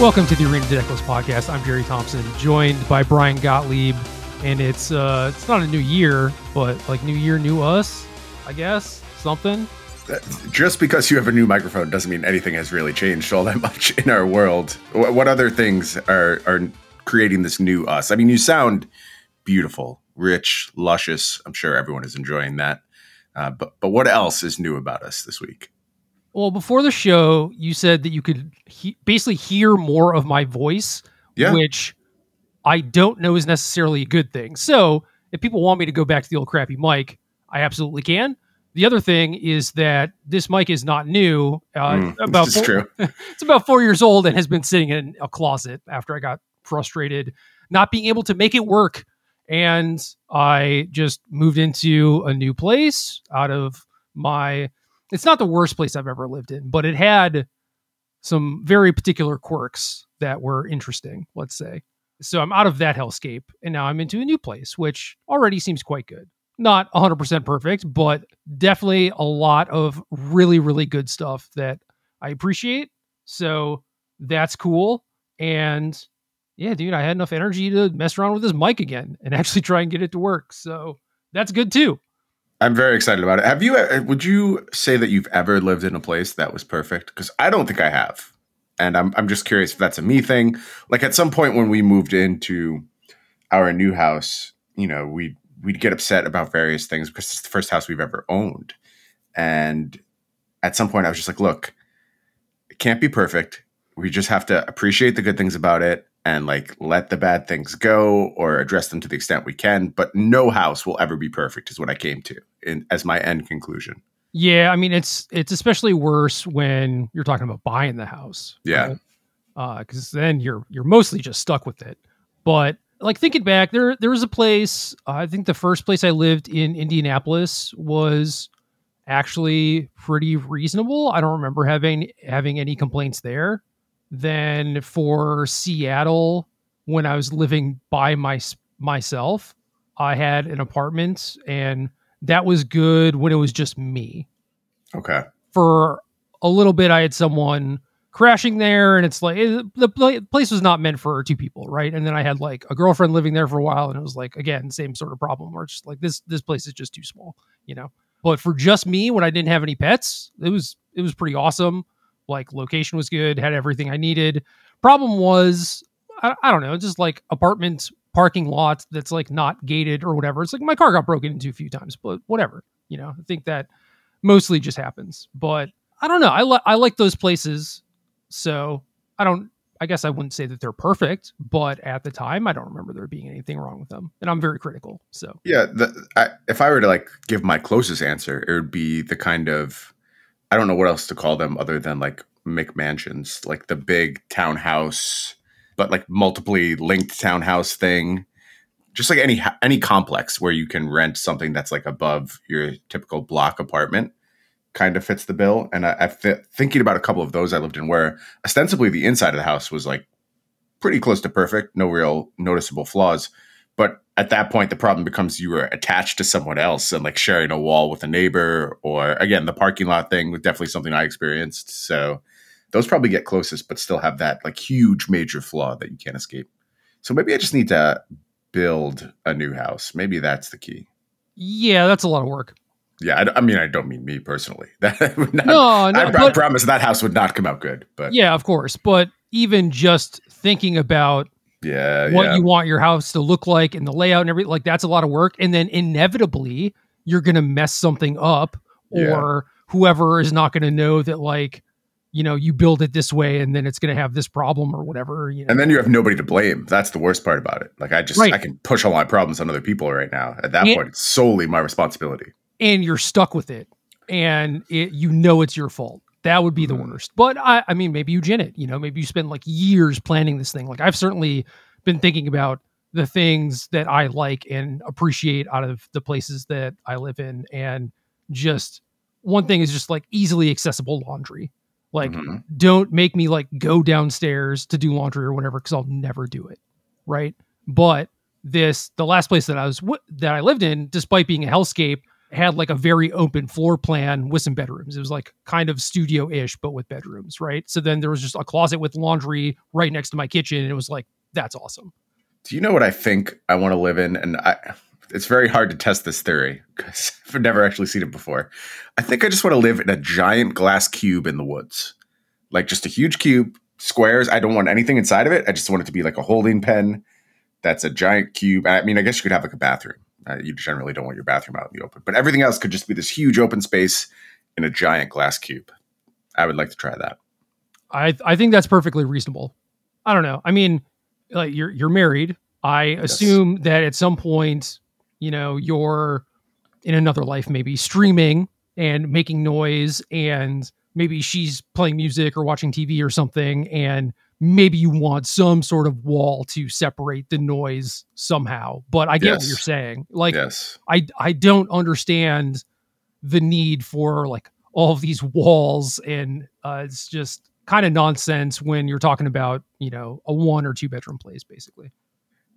Welcome to the Arena Decklist podcast. I'm Gerry Thompson, joined by Brian Gottlieb, and it's uh it's not a new year, but like new year, new us, I guess something. Just because you have a new microphone doesn't mean anything has really changed all that much in our world. What, what other things are are creating this new us? I mean, you sound beautiful, rich, luscious. I'm sure everyone is enjoying that. Uh, but but what else is new about us this week? Well, before the show, you said that you could he- basically hear more of my voice, Yeah. which I don't know is necessarily a good thing. So, if people want me to go back to the old crappy mic, I absolutely can. The other thing is that this mic is not new. Uh, Mm, about this is four- true. it's about four years old and has been sitting in a closet after I got frustrated not being able to make it work. And I just moved into a new place out of my. It's not the worst place I've ever lived in, but it had some very particular quirks that were interesting, let's say. So I'm out of that hellscape and now I'm into a new place, which already seems quite good. Not 100% perfect, but definitely a lot of really, really good stuff that I appreciate. So that's cool. And yeah, dude, I had enough energy to mess around with this mic again and actually try and get it to work. So that's good too. I'm very excited about it. Have you? uh, Would you say that you've ever lived in a place that was perfect? Because I don't think I have, and I'm I'm just curious if that's a me thing. Like at some point when we moved into our new house, you know, we we'd get upset about various things because it's the first house we've ever owned, and at some point I was just like, look, it can't be perfect. We just have to appreciate the good things about it and like let the bad things go or address them to the extent we can. But no house will ever be perfect, is what I came to in, as my end conclusion. Yeah, I mean it's it's especially worse when you're talking about buying the house. Yeah. because uh, then you're you're mostly just stuck with it. But like thinking back, there there was a place. I think the first place I lived in Indianapolis was actually pretty reasonable. I don't remember having having any complaints there. Then for Seattle, when I was living by my myself, I had an apartment and that was good when it was just me. Okay. For a little bit, I had someone crashing there, and it's like it, the place was not meant for two people, right? And then I had like a girlfriend living there for a while, and it was like again same sort of problem where it's just like this this place is just too small, you know. But for just me, when I didn't have any pets, it was it was pretty awesome. Like location was good, had everything I needed. Problem was, I, I don't know, just like apartment parking lot that's like not gated or whatever. It's like my car got broken into a few times, but whatever. You know, I think that mostly just happens. But I don't know. I like I like those places. So I don't I guess I wouldn't say that they're perfect, but at the time I don't remember there being anything wrong with them. And I'm very critical. So Yeah. The, I, if I were to like give my closest answer, it would be the kind of I don't know what else to call them other than like McMansions, like the big townhouse, but like multiply linked townhouse thing. Just like any any complex where you can rent something that's like above your typical block apartment, kind of fits the bill. And I, I thinking about a couple of those I lived in where ostensibly the inside of the house was like pretty close to perfect, no real noticeable flaws. But at that point, the problem becomes you were attached to someone else and like sharing a wall with a neighbor, or again, the parking lot thing was definitely something I experienced. So those probably get closest, but still have that like huge major flaw that you can't escape. So maybe I just need to build a new house. Maybe that's the key. yeah, that's a lot of work. Yeah, I, I mean, I don't mean me personally. That would not, No, no, I, I promise that house would not come out good. But Yeah, of course. But even just thinking about yeah, what yeah. you want your house to look like and the layout and everything, like that's a lot of work. And then inevitably you're gonna mess something up, Yeah. or whoever is not gonna know that like, you know, you build it this way and then it's gonna have this problem or whatever. You know? And then you have nobody to blame. That's the worst part about it. Like I just Right. I can push all my problems on other people right now. At that Yeah. point, it's solely my responsibility. and you're stuck with it and it, you know it's your fault that would be the Mhm. worst but I, I mean maybe you gin it you know maybe you spend like years planning this thing like i've certainly been thinking about the things that i like and appreciate out of the places that i live in and just one thing is just like easily accessible laundry like Mhm. don't make me like go downstairs to do laundry or whatever because I'll never do it. Right. But this, the last place that I was, w- that I lived in, despite being a hellscape, had like a very open floor plan with some bedrooms. It was like kind of studio ish, but with bedrooms, right? So then there was just a closet with laundry right next to my kitchen. And it was like, that's awesome. Do you know what I think I want to live in? And I, it's very hard to test this theory because I've never actually seen it before. I think I just want to live in a giant glass cube in the woods, like just a huge cube, squares. I don't want anything inside of it. I just want it to be like a holding pen. That's a giant cube. I mean, I guess you could have like a bathroom. Uh, you generally don't want your bathroom out in the open, but everything else could just be this huge open space in a giant glass cube. I would like to try that. I I think that's perfectly reasonable. I don't know. I mean, like you're you're married. I Yes. assume that at some point, you know, you're in another life, maybe streaming and making noise, and maybe she's playing music or watching TV or something, and maybe you want some sort of wall to separate the noise somehow. But I get what you're saying. Like, yes. I I don't understand the need for like all of these walls and uh, it's just kind of nonsense when you're talking about you know a one or two bedroom place basically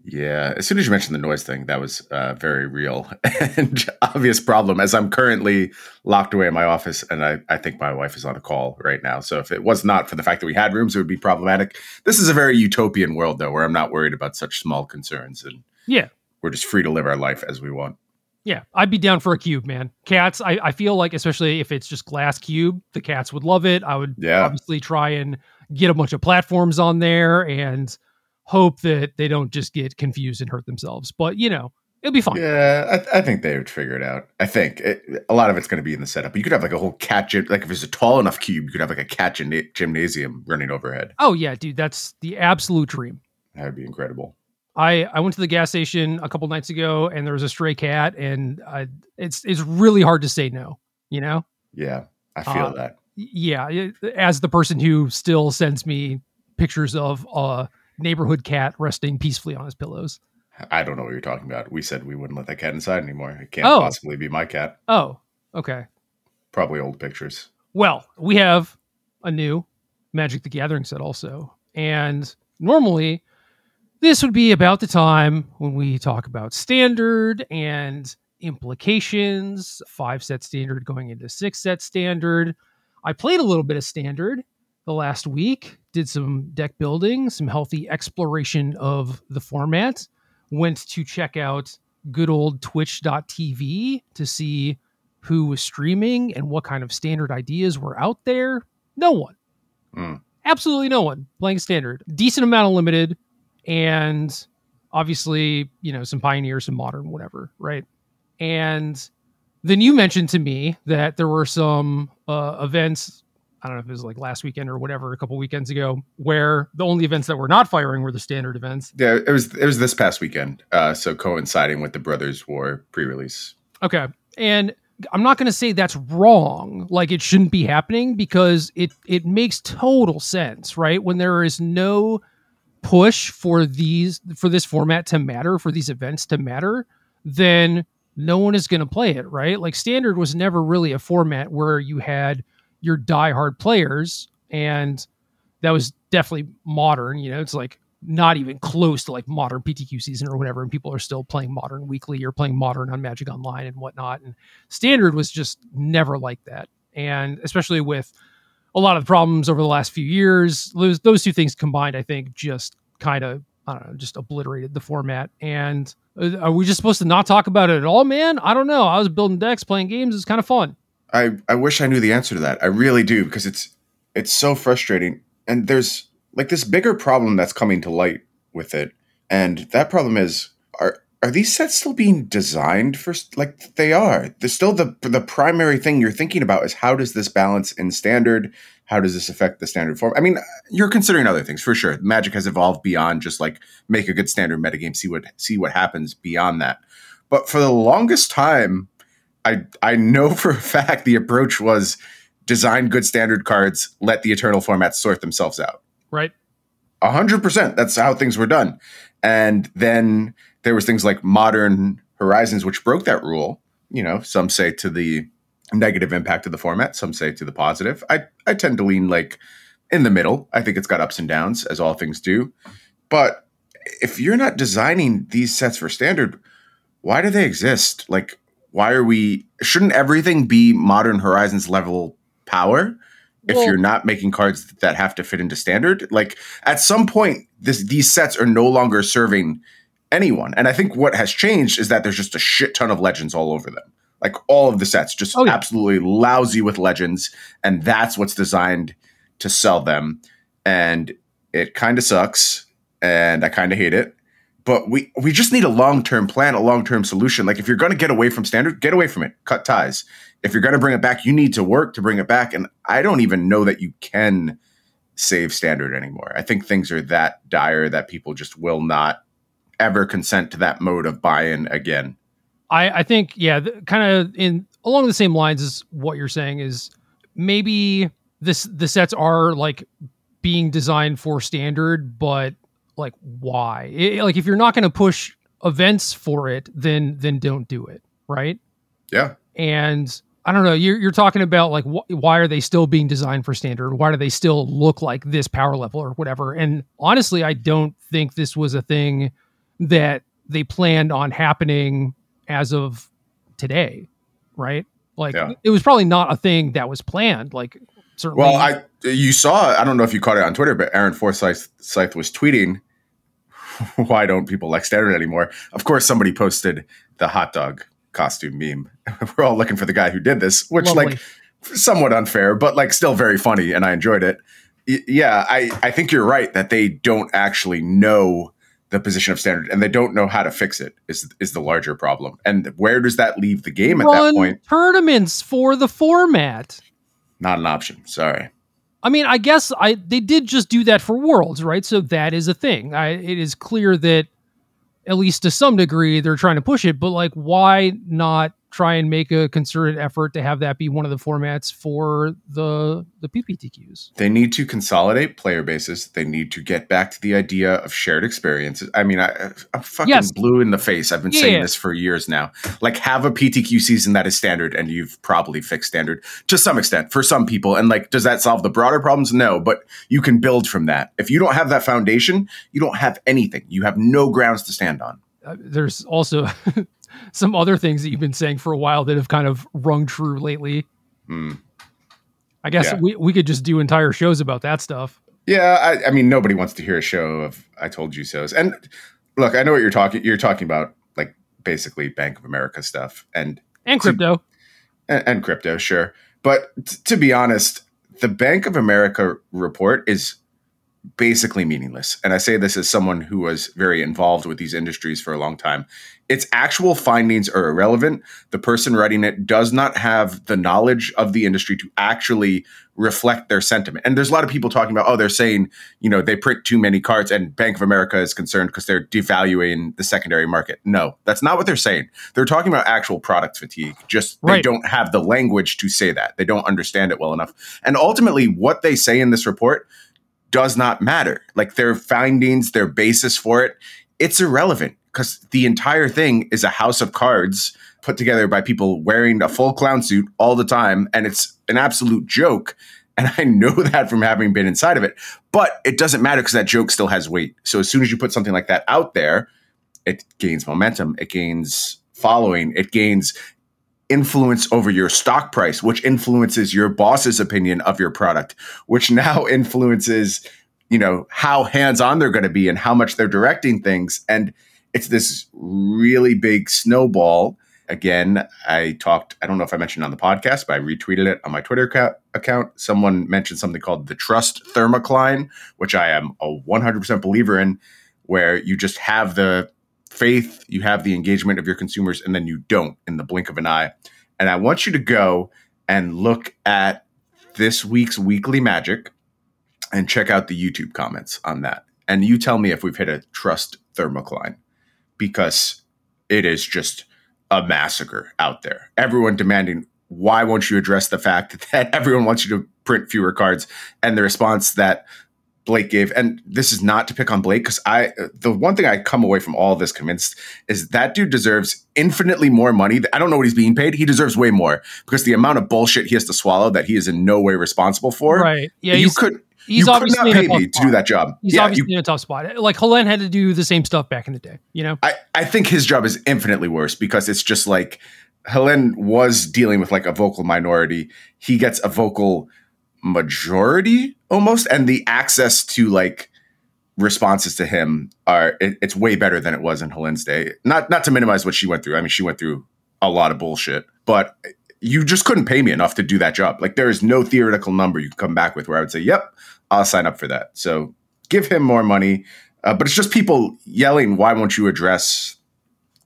Yeah, as soon as you mentioned the noise thing, that was uh, very real and obvious problem. As I'm currently locked away in my office, and I, I think my wife is on a call right now. So if it was not for the fact that we had rooms, it would be problematic. This is a very utopian world, though, where I'm not worried about such small concerns, and yeah we're just free to live our life as we want. yeah i'd be down for a cube man cats i, I feel like especially if it's just glass cube the cats would love it i would Yeah. obviously try and get a bunch of platforms on there and hope that they don't just get confused and hurt themselves but you know it'll be fine Yeah, I, I think they would figure it out. I think it, a lot of it's going to be in the setup. You could have like a whole cat gym. Like if it's a tall enough cube, you could have like a cat gymna- gymnasium running overhead. oh yeah dude that's the absolute dream That would be incredible. I I went to the gas station a couple nights ago and there was a stray cat and I, it's it's really hard to say no. You know, Yeah, I feel Uh, that. Yeah. it- As the person who still sends me pictures of a neighborhood cat resting peacefully on his pillows. I don't know what you're talking about. We said we wouldn't let that cat inside anymore. It can't Oh. possibly be my cat. Oh, okay. Probably old pictures. Well, we have a new Magic the Gathering set also. And normally, this would be about the time when we talk about standard and implications, five set standard going into six set standard. I played a little bit of standard the last week, did some deck building, some healthy exploration of the format, went to check out good old twitch.tv to see who was streaming and what kind of standard ideas were out there. No one. Hmm. Absolutely no one playing standard. Decent amount of limited and obviously, you know, some pioneers, some modern, whatever, right? And then you mentioned to me that there were some uh, events. I don't know if it was like last weekend or whatever, a couple weekends ago, where the only events that were not firing were the standard events. Yeah, it was it was this past weekend. Uh, so coinciding with the Brothers War pre-release. Okay. And I'm not going to say that's wrong, like it shouldn't be happening because it it makes total sense, right? When there is no push for these for this format to matter, for these events to matter, then no one is going to play it, right? Like standard was never really a format where you had your diehard players and that was definitely modern, you know, it's like not even close to like modern PTQ season or whatever, and people are still playing modern weekly or playing modern on Magic Online and whatnot. And standard was just never like that. And especially with a lot of the problems over the last few years, those, those two things combined, I think, just kind of, I don't know, just obliterated the format. And uh, are we just supposed to not talk about it at all, man? I don't know. I was building decks, playing games. It's kind of fun. I I wish I knew the answer to that. I really do because it's it's so frustrating. And there's like this bigger problem that's coming to light with it. And that problem is are are these sets still being designed for like they are? They're still the the primary thing you're thinking about is how does this balance in standard? How does this affect the standard form? I mean, you're considering other things for sure. Magic has evolved beyond just like make a good standard metagame, see what see what happens beyond that. But for the longest time, I I know for a fact the approach was design good standard cards, let the eternal formats sort themselves out. Right. A hundred percent. That's how things were done. And then there was things like modern horizons, which broke that rule. You know, some say to the negative impact of the format, some say to the positive. I, I tend to lean like in the middle. I think it's got ups and downs, as all things do. But if you're not designing these sets for standard, why do they exist? Like, why are we shouldn't everything be modern horizons level power if Well- you're not making cards that have to fit into standard? Like at some point this these sets are no longer serving anyone. And i think what has changed is that there's just a shit ton of legends all over them. Like all of the sets just Oh, yeah. absolutely lousy with legends and that's what's designed to sell them. And it kind of sucks and i kind of hate it but we we just need a long-term plan a long-term solution. Like if you're going to get away from standard get away from it. Cut ties. If you're going to bring it back you need to work to bring it back and i don't even know that you can save standard anymore. I think things are that dire that people just will not ever consent to that mode of buy-in again. I, I think yeah, th- kind of in along the same lines as what you're saying is maybe this the sets are like being designed for standard, but like why? I- like if you're not going to push events for it, then then don't do it, right? yeah And I don't know. You're you're talking about like wh- why are they still being designed for standard? Why do they still look like this power level or whatever? And honestly, I don't think this was a thing that they planned on happening as of today, right? Like Yeah. it was probably not a thing that was planned. Like certainly, well i you saw i don't know if you caught it on twitter but aaron forsythe Syth was tweeting why don't people like standard anymore of course somebody posted the hot dog costume meme we're all looking for the guy who did this which Lovely. like somewhat unfair, but like still very funny, and I enjoyed it. Y- yeah, I I think you're right that they don't actually know the position of standard, and they don't know how to fix it. Is is the larger problem, and where does that leave the game at that point? tournaments for the format. Not an option. Sorry. I mean, I guess I they did just do that for Worlds, right? So that is a thing. I, it is clear that at least to some degree they're trying to push it, but like, why not try and make a concerted effort to have that be one of the formats for the the PPTQs? They need to consolidate player bases. They need to get back to the idea of shared experiences. I mean, I, I'm fucking Yes. blue in the face. I've been Yeah, saying yeah. this for years now. Like, have a PTQ season that is standard, and you've probably fixed standard to some extent for some people. And like, does that solve the broader problems? No, but you can build from that. If you don't have that foundation, you don't have anything. You have no grounds to stand on. Uh, there's also some other things that you've been saying for a while that have kind of rung true lately. Hmm. I guess Yeah. we, we could just do entire shows about that stuff. Yeah, I, I mean, nobody wants to hear a show of "I told you so"s. And look, I know what you're talking. You're talking about like basically Bank of America stuff, and And To- crypto. and, and crypto, sure. But t- to be honest, the Bank of America report is basically meaningless. And I say this as someone who was very involved with these industries for a long time. Its actual findings are irrelevant. The person writing it does not have the knowledge of the industry to actually reflect their sentiment. And there's a lot of people talking about, oh, they're saying, you know, they print too many cards and Bank of America is concerned because they're devaluing the secondary market. No, that's not what they're saying. They're talking about actual product fatigue. Just they don't have the language to say that. They don't understand it well enough. And ultimately, what they say in this report does not matter. Like their findings, their basis for it, it's irrelevant because the entire thing is a house of cards put together by people wearing a full clown suit all the time. And it's an absolute joke. And I know that from having been inside of it, but it doesn't matter because that joke still has weight. So as soon as you put something like that out there, it gains momentum, it gains following, it gains influence over your stock price, which influences your boss's opinion of your product, which now influences, you know, how hands-on they're going to be and how much they're directing things. And it's this really big snowball. Again, I talked, I don't know if I mentioned on the podcast, but I retweeted it on my Twitter ca- account. Someone mentioned something called the trust thermocline, which I am a 100% believer in, where you just have the faith, you have the engagement of your consumers, and then you don't in the blink of an eye. And I want you to go and look at this week's weekly magic and check out the YouTube comments on that. And you tell me if we've hit a trust thermocline because it is just a massacre out there. Everyone demanding, why won't you address the fact that everyone wants you to print fewer cards? And the response that Blake gave, and this is not to pick on Blake because I, the one thing I come away from all of this convinced is that dude deserves infinitely more money. I don't know what he's being paid. He deserves way more because the amount of bullshit he has to swallow that he is in no way responsible for. Right. Yeah. you he's, could he's you could obviously not pay me to do that job. He's yeah, you obviously in a tough spot. Like Helen had to do the same stuff back in the day, you know? I, I think his job is infinitely worse because it's just like Helen was dealing with like a vocal minority. He gets a vocal majority almost, and the access to like responses to him are it, it's way better than it was in Helen's day. Not not to minimize what she went through. I mean, she went through a lot of bullshit, but you just couldn't pay me enough to do that job. Like there is no theoretical number you can come back with where I would say, "Yep, I'll sign up for that." So give him more money. Uh, but it's just people yelling, "Why won't you address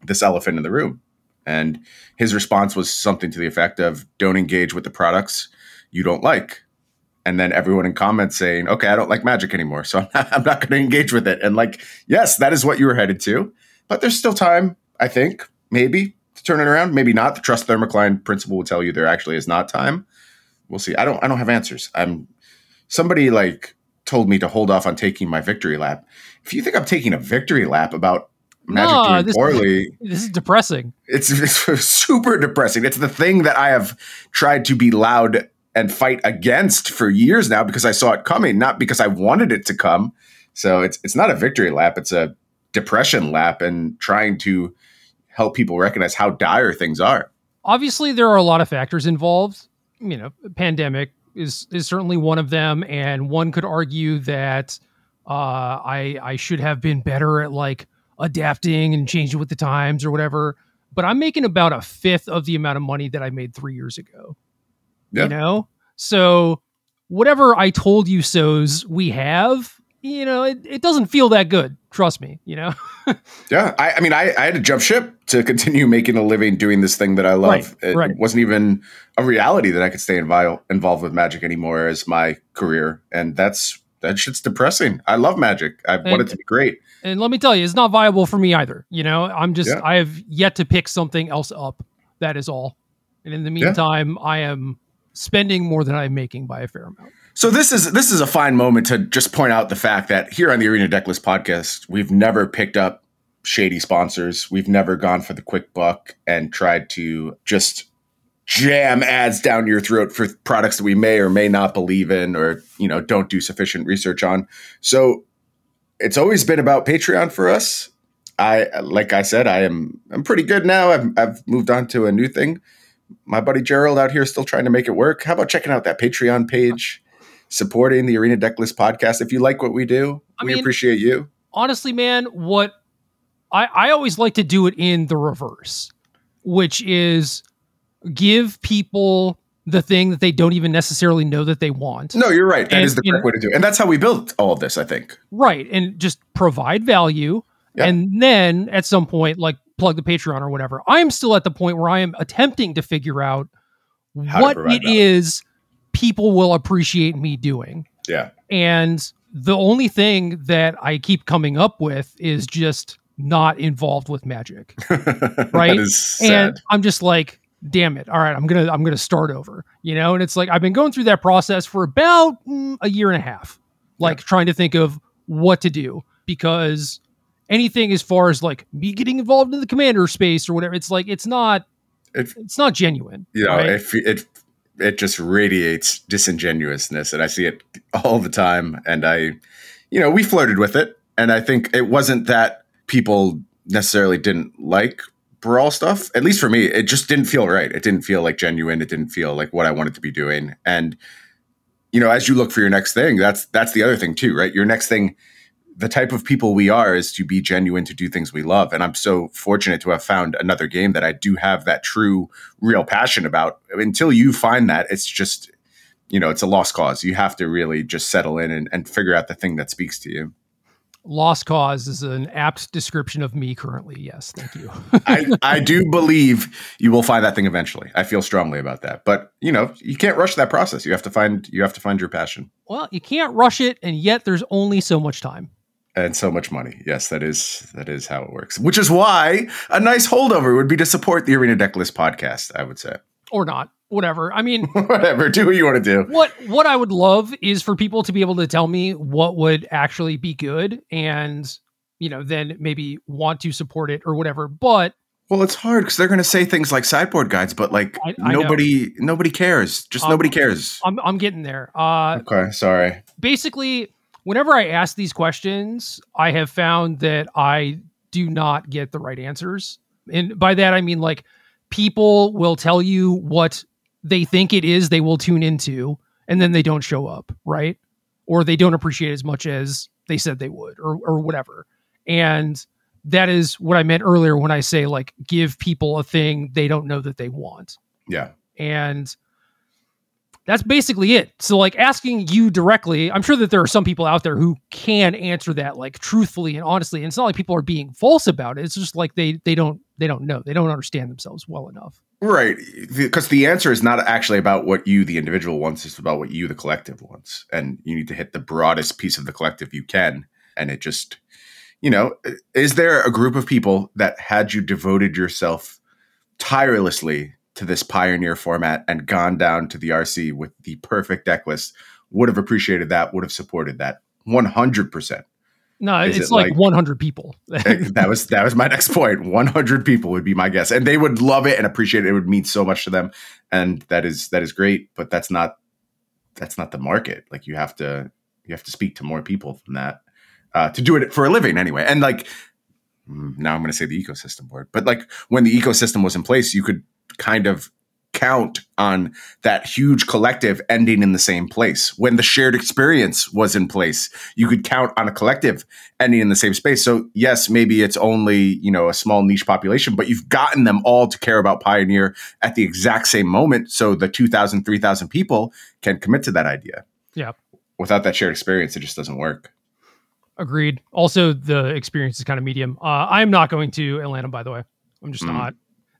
this elephant in the room?" And his response was something to the effect of, "Don't engage with the products you don't like." And then everyone in comments saying, "Okay, I don't like Magic anymore, so I'm not, not going to engage with it." And like, yes, that is what you were headed to, but there's still time. I think maybe to turn it around. Maybe not. The trust thermocline principle will tell you there actually is not time. We'll see. I don't. I don't have answers. I'm somebody like told me to hold off on taking my victory lap. If you think I'm taking a victory lap about Magic No, doing this- poorly, This is depressing. it's, it's super depressing. It's the thing that I have tried to be loud and fight against for years now because I saw it coming, not because I wanted it to come. So it's it's not a victory lap; it's a depression lap, and trying to help people recognize how dire things are. obviously there are a lot of factors involved you know pandemic is is certainly one of them and one could argue that uh i i should have been better at like adapting and changing with the times or whatever but i'm making about a fifth of the amount of money that i made three years ago Yeah. you know so whatever i told you so's we have you know it, it doesn't feel that good trust me you know Yeah, I, I mean, I, I had to jump ship to continue making a living doing this thing that I love. Right, it right. wasn't even a reality that I could stay invi- involved with magic anymore as my career, and that's that shit's depressing. I love magic. I want it to be great. and let me tell you, it's not viable for me either. You know, I'm just Yeah. I have yet to pick something else up. That is all. And in the Yeah. meantime, I am spending more than I'm making by a fair amount. So this is this is a fine moment to just point out the fact that here on the Arena Decklist podcast, we've never picked up shady sponsors. We've never gone for the quick buck and tried to just jam ads down your throat for products that we may or may not believe in or you know don't do sufficient research on. So it's always been about Patreon for us. I like I said, I am I'm pretty good now. I've I've moved on to a new thing. My buddy Gerald out here still trying to make it work. How about checking out that Patreon page, supporting the Arena Decklist podcast? If you like what we do, I we mean- appreciate you. Honestly, man, what I, I always like to do it in the reverse, which is give people the thing that they don't even necessarily know that they want. No, you're right. That And, is the correct know- way to do it, and that's how we built all of this. I think. Right. And just provide value. And then at some point, like plug the Patreon or whatever. I am still at the point where I am attempting to figure out How what it value. is people will appreciate me doing. Yeah. And the only thing that I keep coming up with is just not involved with magic. right. Right? That is sad. And I'm just like, damn it. All right, I'm gonna I'm gonna start over. You know, and it's like I've been going through that process for about mm, a year and a half, like trying to think of what to do because anything as far as like me getting involved in the commander space or whatever, it's like it's not It- it's not genuine. you know, right? it, it it just radiates disingenuousness, and I see it all the time. And I, you know, we flirted with it, and I think it wasn't that people necessarily didn't like brawl stuff. At least for me, it just didn't feel right. It didn't feel like genuine. It didn't feel like what I wanted to be doing. And you know, as you look for your next thing, that's that's the other thing too, right? Your next thing the type of people we are is to be genuine to do things we love. And i'm so fortunate to have found another game that i do have that true real passion about. Until you find that it's just you know it's a lost cause. You have to really just settle in and, and figure out the thing that speaks to you. Lost cause is an apt description of me currently. Yes, thank you. I, I do believe you will find that thing eventually. I feel strongly about that. But you know you can't rush that process. You have to find you have to find your passion. Well, you can't rush it, and yet there's only so much time. And so much money. Yes, that is that is how it works. Which is why a nice holdover would be to support the Arena Decklist podcast. I would say, Or not. Whatever. I mean, whatever, do what you want to do. what what I would love is for people to be able to tell me what would actually be good and you know then maybe want to support it or whatever but Well, it's hard because they're going to say things like sideboard guides, but like I- I know. nobody nobody cares. Just Um, nobody cares. I'm I'm getting there uh Okay, sorry. basically whenever I ask these questions I have found that I do not get the right answers and by that I mean like people will tell you what they think it is they will tune into and then they don't show up, right? Or they don't appreciate as much as they said they would or or whatever. And that is what I meant earlier when I say like give people a thing they don't know that they want. Yeah. And that's basically it. So like asking you directly, I'm sure that there are some people out there who can answer that like truthfully and honestly. And it's not like people are being false about it. It's just like they they don't they don't know. They don't understand themselves well enough. Right. Because the answer is not actually about what you, the individual, wants. It's about what you, the collective, wants. And you need to hit the broadest piece of the collective you can. And it just, you know, is there a group of people that had you devoted yourself tirelessly to this pioneer format and gone down to the RC with the perfect deck list would have appreciated that, would have supported that 100%. No, Is it's it like, like- 100 people. that was that was my next point. 100 people would be my guess, and they would love it and appreciate it. It would mean so much to them, and that is that is great. But that's not that's not the market. Like you have to you have to speak to more people than that uh, to do it for a living anyway. And like mm, now I'm going to say the ecosystem word, but like when the ecosystem was in place, you could kind of count on that huge collective ending in the same place. When the shared experience was in place, you could count on a collective ending in the same space. So yes, maybe it's only, you know, a small niche population, but you've gotten them all to care about Pioneer at the exact same moment. So the 2,000, 3,000 people can commit to that idea. Yeah. Without that shared experience, it just doesn't work. Agreed. Also, the experience is kind of medium. Uh, I'm not going to Atlanta, by the way. I'm just Mm. not.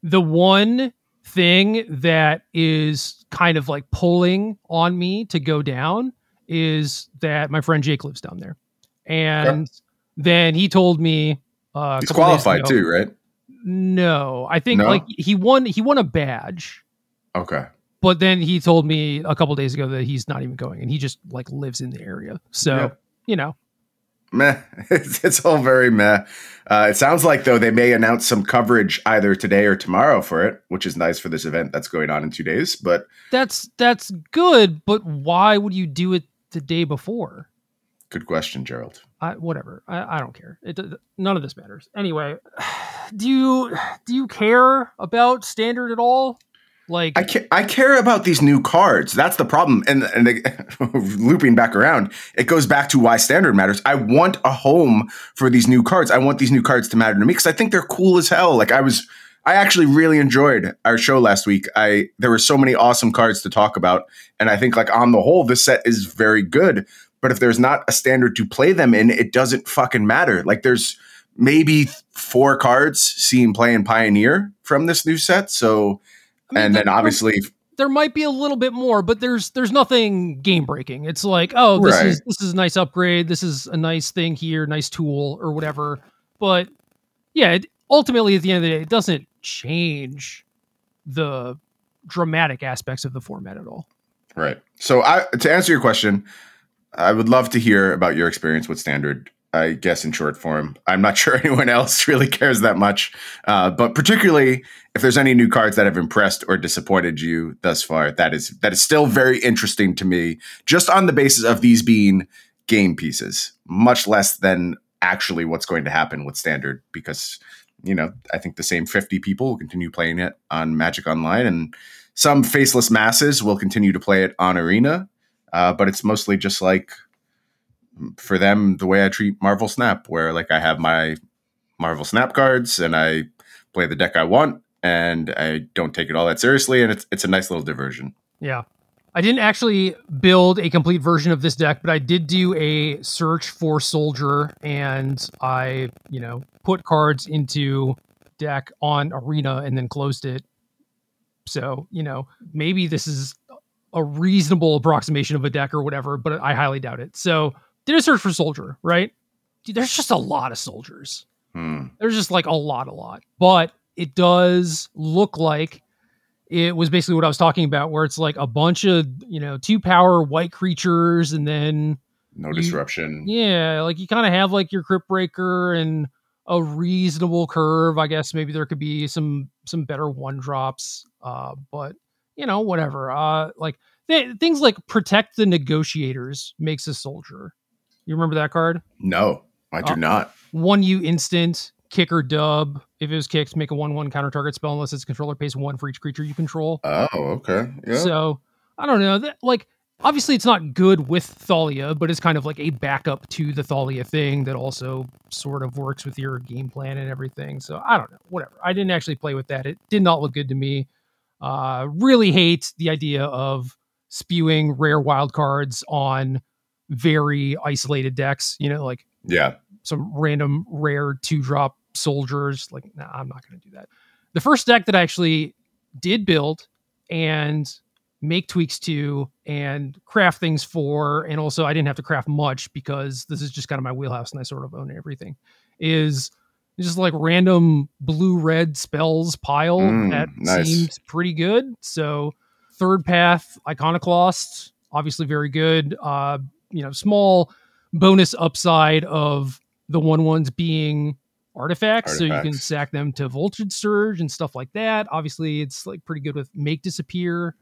The one thing that is kind of like pulling on me to go down is that my friend Jake lives down there, and then he told me uh, He's qualified ago- too, right? No, I think No? like he won. He won a badge, Okay. but then he told me a couple days ago that he's not even going, and he just like lives in the area. So Yeah. you know, Meh. It's, it's all very meh. Uh, it sounds like though they may announce some coverage either today or tomorrow for it, which is nice for this event that's going on in two days. But that's that's good, but why would you do it the day before? good question, Gerald. I, whatever. I, I don't care. It none of this matters. Anyway, do you do you care about standard at all? Like I ca- I care about these new cards. That's the problem. And and they, looping back around, it goes back to why standard matters. I want a home for these new cards. I want these new cards to matter to me because I think they're cool as hell. Like I was, I actually really enjoyed our show last week. I there were so many awesome cards to talk about, and I think like on the whole, this set is very good. But if there's not a standard to play them in, it doesn't fucking matter. Like there's maybe four cards seen playing Pioneer from this new set. So I mean, and then obviously there might be a little bit more, but there's there's nothing game breaking. It's like, oh, this Right. is this is a nice upgrade. This is a nice thing here, nice tool or whatever. But yeah, it, ultimately at the end of the day, it doesn't change the dramatic aspects of the format at all. Right. So I to answer your question, I would love to hear about your experience with standard. I guess in short form, I'm not sure anyone else really cares that much, uh, but particularly if there's any new cards that have impressed or disappointed you thus far, that is that is still very interesting to me. Just on the basis of these being game pieces, much less than actually what's going to happen with standard, because you know I think the same 50 people will continue playing it on Magic Online and some faceless masses will continue to play it on Arena, uh, but it's mostly just like for them the way I treat Marvel Snap, where like I have my Marvel Snap cards and I play the deck I want, and I don't take it all that seriously, and it's it's a nice little diversion. Yeah. I didn't actually build a complete version of this deck, but I did do a search for soldier and I, you know, put cards into deck on arena and then closed it. So, you know, maybe this is a reasonable approximation of a deck or whatever, but I highly doubt it. So, did a search for soldier, right? Dude, there's just a lot of soldiers Hmm. there's just like a lot, a lot. But it does look like it was basically what I was talking about, where it's like a bunch of you know two power white creatures, and then No You- disruption. yeah, like you kind of have like your crypt breaker and a reasonable curve. I guess maybe there could be some some better one drops, uh, but you know whatever. Uh, like th- things like protect the negotiators makes a soldier. You remember that card? No, I do Oh. not. one you instant kicker dub. If it was kicked, make a one-one counter target spell unless its controller pays one for each creature you control. Oh, okay. Yeah. So I don't know. That, like obviously it's not good with Thalia, but it's kind of like a backup to the Thalia thing that also sort of works with your game plan and everything. So I don't know. Whatever. I didn't actually play with that. It did not look good to me. Uh really hate the idea of spewing rare wild cards on very isolated decks, you know, like yeah. some random rare two drop soldiers. Like, nah, I'm not going to do that. The first deck that I actually did build and make tweaks to and craft things for, and also I didn't have to craft much because this is just kind of my wheelhouse and I sort of own everything, is just like random blue red spells pile Mm, that nice. seems pretty good. So, third path, iconoclast, obviously very good. Uh, you know, small bonus upside of the one ones being artifacts, so you can sack them to voltage surge and stuff like that. Obviously, it's like pretty good with make disappear.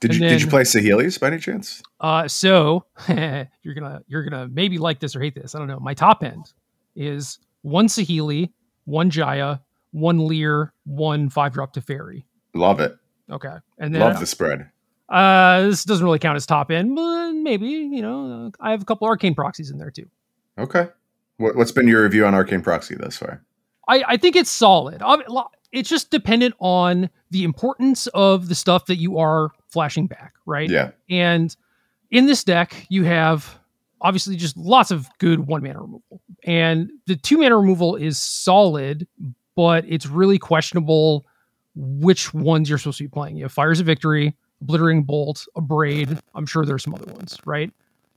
Did And you did you play Saheeli's by any chance? Uh, so you're gonna you're gonna maybe like this or hate this. I don't know. My top end is one Saheeli, one Jaya, one Lear, one five drop Teferi. Love it. Okay, and then Love the spread. Uh, this doesn't really count as top end, but maybe you know I have a couple arcane proxies in there too. Okay. What, what's been your review on Arcane Proxy thus far? I, I think it's solid. It's just dependent on the importance of the stuff that you are flashing back, right? Yeah. And in this deck, you have obviously just lots of good one mana removal. And the two mana removal is solid, but it's really questionable which ones you're supposed to be playing. You have Fires of Victory, Obliterating Bolt, Abrade. I'm sure there's some other ones, right?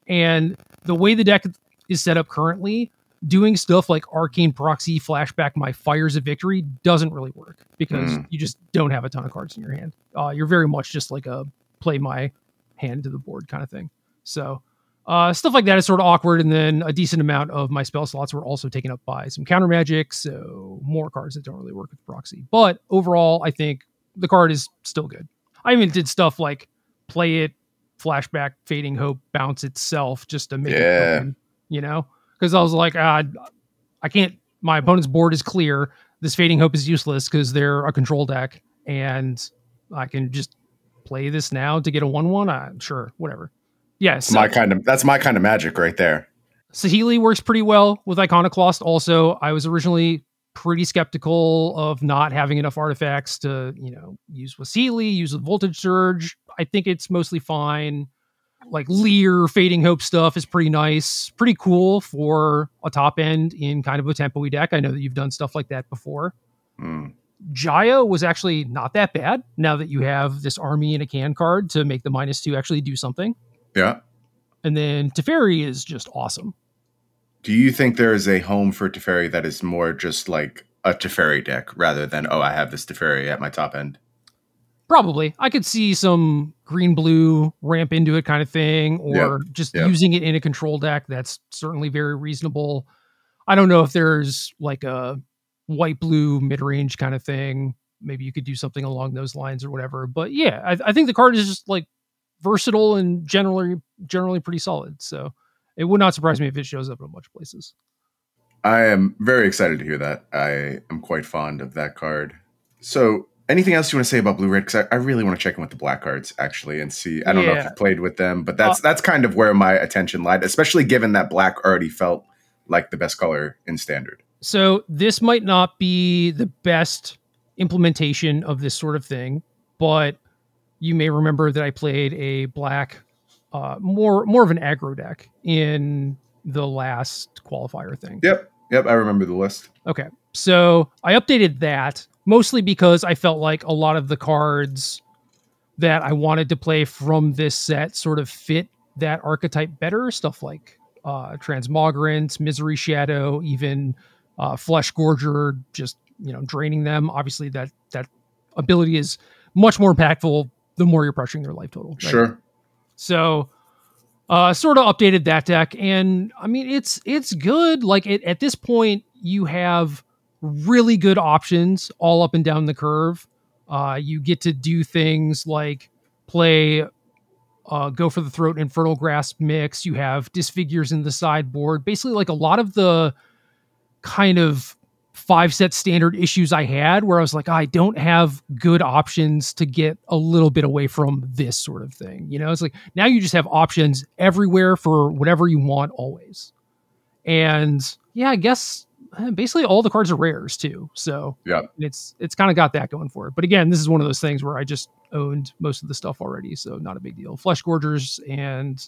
And the way the deck is set up currently, doing stuff like Arcane Proxy, Flashback, my Fires of Victory doesn't really work because Mm. you just don't have a ton of cards in your hand. Uh, you're very much just like a play my hand to the board kind of thing. So uh, stuff like that is sort of awkward. And then a decent amount of my spell slots were also taken up by some counter magic. So more cards that don't really work with proxy. But overall, I think the card is still good. I even did stuff like play it, flashback, fading hope, bounce itself just to make Yeah. it, open, you know? Because I was like, ah, I can't, my opponent's board is clear. This fading hope is useless because they're a control deck. And I can just play this now to get a 1 1. I'm sure, whatever. Yes. It's my kind of that's my kind of magic right there. Saheeli works pretty well with Iconoclast. Also, I was originally pretty skeptical of not having enough artifacts to, you know, use with Saheeli, use with Voltage Surge. I think it's mostly fine. Like Lear, Fading Hope stuff is pretty nice, pretty cool for a top end in kind of a tempo deck. I know that you've done stuff like that before. Mm. Jaya was actually not that bad now that you have this army and a can card to make the minus two actually do something. Yeah. And then Teferi is just awesome. Do you think there is a home for Teferi that is more just like a Teferi deck rather than oh I have this Teferi at my top end? Probably. I could see some green blue ramp into it kind of thing, or Yep, just yep. using it in a control deck. That's certainly very reasonable. I don't know if there's like a white blue mid range kind of thing. Maybe you could do something along those lines or whatever. But yeah, I, I think the card is just like versatile and generally generally pretty solid. So it would not surprise me if it shows up in a bunch of places. I am very excited to hear that. I am quite fond of that card. So, anything else you want to say about blue red? Because I, I really want to check in with the black cards actually and see. I don't know if Yeah. you played with them, but that's uh, that's kind of where my attention lied, especially given that black already felt like the best color in standard. So this might not be the best implementation of this sort of thing, but you may remember that I played a black, uh, more more of an aggro deck in the last qualifier thing. Yep, yep, I remember the list. Okay, so I updated that mostly because I felt like a lot of the cards that I wanted to play from this set sort of fit that archetype better. Stuff like uh, Transmogrant, Misery Shadow, even uh, Flesh Gorger, just you know draining them. Obviously, that that ability is much more impactful the more you're pressuring their life total. right? Sure. So uh sort of updated that deck and I mean it's it's good. Like it, at this point you have really good options all up and down the curve. Uh you get to do things like play uh go for the throat infernal grasp mix. You have disfigures in the sideboard. Basically like a lot of the kind of five set standard issues I had where I was like, I don't have good options to get a little bit away from this sort of thing. You know, it's like now you just have options everywhere for whatever you want always. And yeah, I guess eh, basically all the cards are rares too. So yeah, it's it's kind of got that going for it. But again, this is one of those things where I just owned most of the stuff already, so not a big deal. Flesh Gorgers and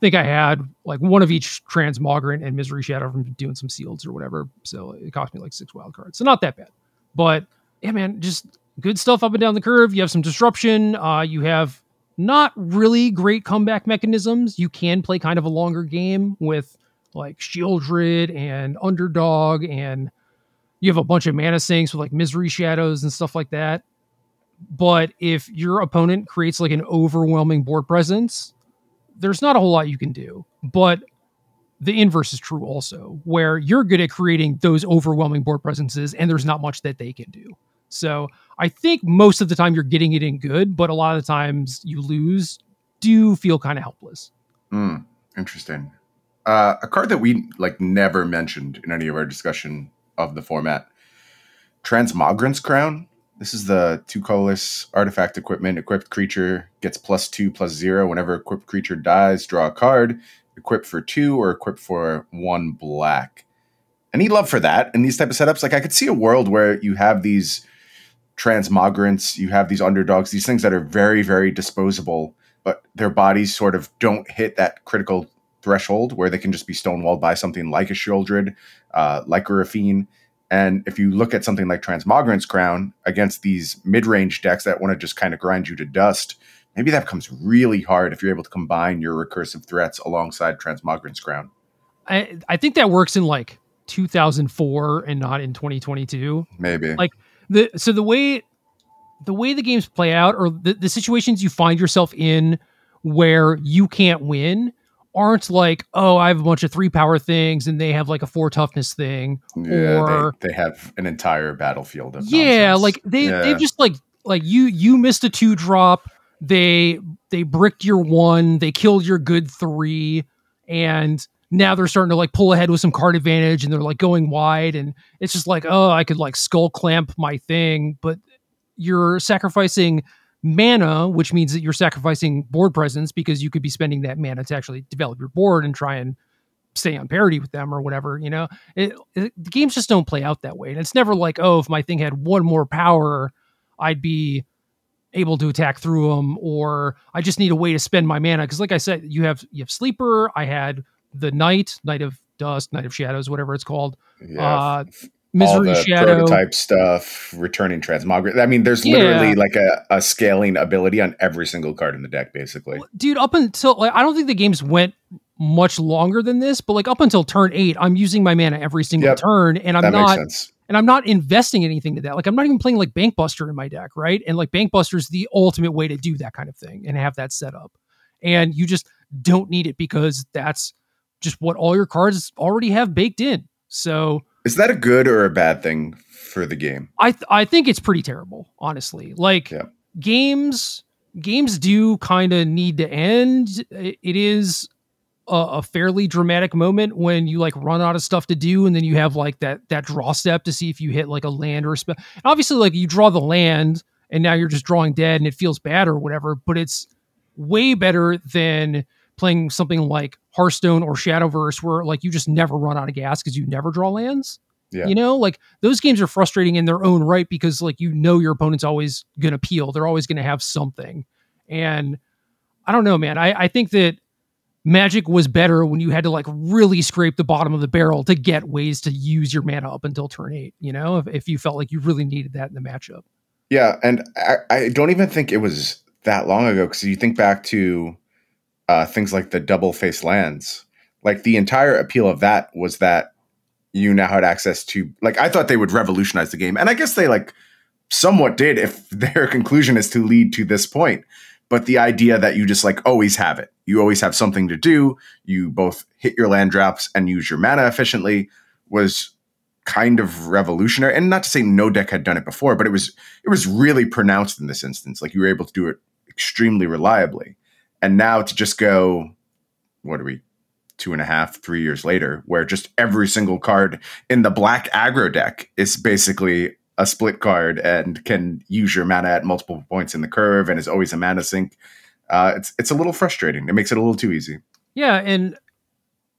think I had like one of each Transmogrant and Misery Shadow from doing some seals or whatever. So it cost me like six wild cards. So not that bad. But yeah, man, just good stuff up and down the curve. You have some disruption. Uh, you have not really great comeback mechanisms. You can play kind of a longer game with like Sheoldred and Underdog, and you have a bunch of mana sinks with like Misery Shadows and stuff like that. But if your opponent creates like an overwhelming board presence, there's not a whole lot you can do. But the inverse is true also, where you're good at creating those overwhelming board presences and there's not much that they can do. So I think most of the time you're getting it in good, but a lot of the times you lose, do feel kind of helpless. Mm, interesting. Uh, a card that we like never mentioned in any of our discussion of the format, Transmogrant's Crown. This is the two colorless artifact equipment. Equipped creature gets plus two, plus zero. Whenever equipped creature dies, draw a card. Equip for two or equip for one black. Any love for that in these type of setups? Like I could see a world where you have these transmogrants, you have these underdogs, these things that are very, very disposable, but their bodies sort of don't hit that critical threshold where they can just be stonewalled by something like a Sheoldred, uh, like a Raffine. And if you look at something like Transmogrant's Crown against these mid range decks that want to just kind of grind you to dust, maybe that becomes really hard if you're able to combine your recursive threats alongside Transmogrant's Crown. I, I think that works in like 2004 and not in 2022. Maybe. Like the so the way the way the games play out or the, the situations you find yourself in where you can't win aren't like, oh, I have a bunch of three power things and they have like a four toughness thing. Yeah, or they, they have an entire battlefield of Yeah, nonsense. like they yeah. they've just like like you you missed a two drop, they they bricked your one, they killed your good three, and now they're starting to like pull ahead with some card advantage and they're like going wide and it's just like, oh, I could like Skullclamp my thing, but you're sacrificing mana, which means that you're sacrificing board presence because you could be spending that mana to actually develop your board and try and stay on parity with them or whatever. You know, it, it, the games just don't play out that way, and it's never like, oh, if my thing had one more power, I'd be able to attack through them, or I just need a way to spend my mana. Because, like I said, you have you have sleeper. I had the night, night of dust, night of shadows, whatever it's called. Yeah. Uh, Misery all the Shadow prototype stuff, returning transmogrant. I mean, there's yeah. literally like a, a scaling ability on every single card in the deck, basically. Dude, up until like I don't think the games went much longer than this, but like up until turn eight, I'm using my mana every single yep. turn, and I'm that not and I'm not investing anything to that. Like I'm not even playing like Bankbuster in my deck, right? And like Bankbuster is the ultimate way to do that kind of thing and have that set up. And you just don't need it because that's just what all your cards already have baked in. So is that a good or a bad thing for the game? I th- I think it's pretty terrible, honestly. Like yeah. games games do kind of need to end. It is a, a, fairly dramatic moment when you like run out of stuff to do, and then you have like that that draw step to see if you hit like a land or a spell. Obviously, like you draw the land, and now you're just drawing dead, and it feels bad or whatever. But it's way better than playing something like Hearthstone or Shadowverse where like you just never run out of gas because you never draw lands. Yeah. You know, like those games are frustrating in their own right because like you know your opponent's always gonna peel. They're always gonna have something. And I don't know, man. I, I think that Magic was better when you had to like really scrape the bottom of the barrel to get ways to use your mana up until turn eight, you know, if, if you felt like you really needed that in the matchup. Yeah, and I, I don't even think it was that long ago because you think back to uh, things like the double face lands. Like the entire appeal of that was that you now had access to. Like I thought they would revolutionize the game, and I guess they like somewhat did. If their conclusion is to lead to this point, but the idea that you just like always have it, you always have something to do. You both hit your land drops and use your mana efficiently was kind of revolutionary and not to say no deck had done it before but it was it was really pronounced in this instance like you were able to do it extremely reliably and now to just go, what are we, two and a half, three years later, where just every single card in the black aggro deck is basically a split card and can use your mana at multiple points in the curve and is always a mana sink. Uh, it's it's a little frustrating. It makes it a little too easy. Yeah, and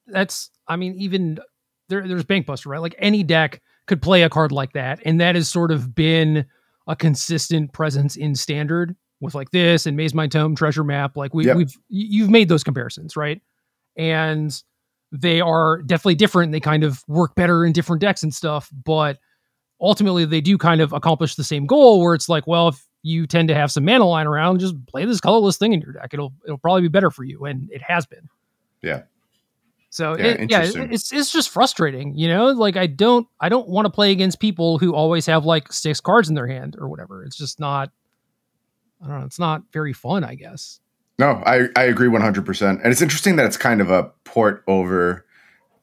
that's I mean even there, there's Bankbuster, right? Like any deck could play a card like that, and that has sort of been a consistent presence in standard with like this and Mazemind Tome, Treasure Map. Like we, yep. we've you've made those comparisons, right? And they are definitely different. They kind of work better in different decks and stuff, but ultimately they do kind of accomplish the same goal where it's like, well, if you tend to have some mana lying around, just play this colorless thing in your deck. It'll it'll probably be better for you, and it has been. Yeah. So yeah, it, yeah, it's it's just frustrating, you know. Like I don't I don't want to play against people who always have like six cards in their hand or whatever. It's just not. I don't know. It's not very fun, I guess. No, I I agree one hundred percent, and it's interesting that it's kind of a port over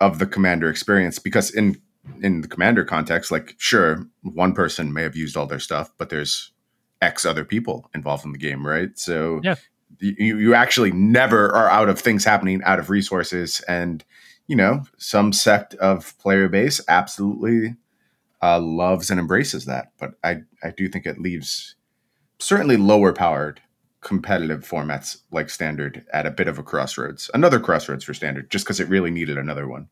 of the commander experience because in in the commander context, like sure, one person may have used all their stuff, but there's X other people involved in the game, right? So yeah. you you actually never are out of things happening, out of resources, and you know some sect of player base absolutely uh, loves and embraces that. But I I do think it leaves certainly lower powered competitive formats like standard at a bit of a crossroads another crossroads for standard just because it really needed another one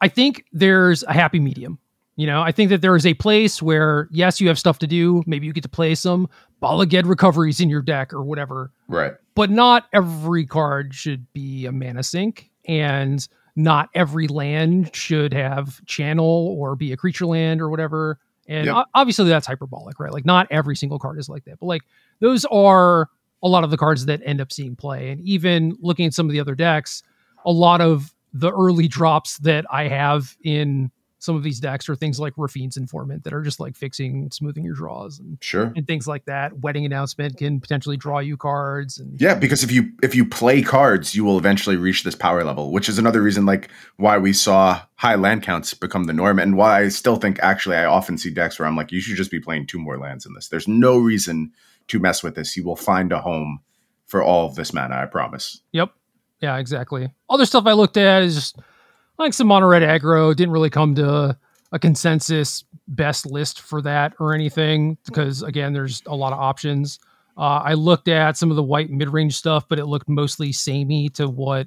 I think there's a happy medium. You know, I think that there is a place where, yes, you have stuff to do. Maybe you get to play some Bala Ged recoveries in your deck or whatever. Right. But not every card should be a mana sink. And not every land should have channel or be a creature land or whatever. And yep. obviously that's hyperbolic, right? Like not every single card is like that. But like those are a lot of the cards that end up seeing play. And even looking at some of the other decks, a lot of the early drops that I have in some of these decks are things like Raffine's Informant that are just like fixing, smoothing your draws and sure and things like that. Wedding announcement can potentially draw you cards and yeah, because if you if you play cards, you will eventually reach this power level, which is another reason like why we saw high land counts become the norm and why I still think actually I often see decks where I'm like, you should just be playing two more lands in this. There's no reason to mess with this. You will find a home for all of this mana, I promise. Yep. Yeah, exactly. Other stuff I looked at is just like some mono red aggro. Didn't really come to a consensus best list for that or anything because again, there's a lot of options. Uh, I looked at some of the white mid range stuff, but it looked mostly samey to what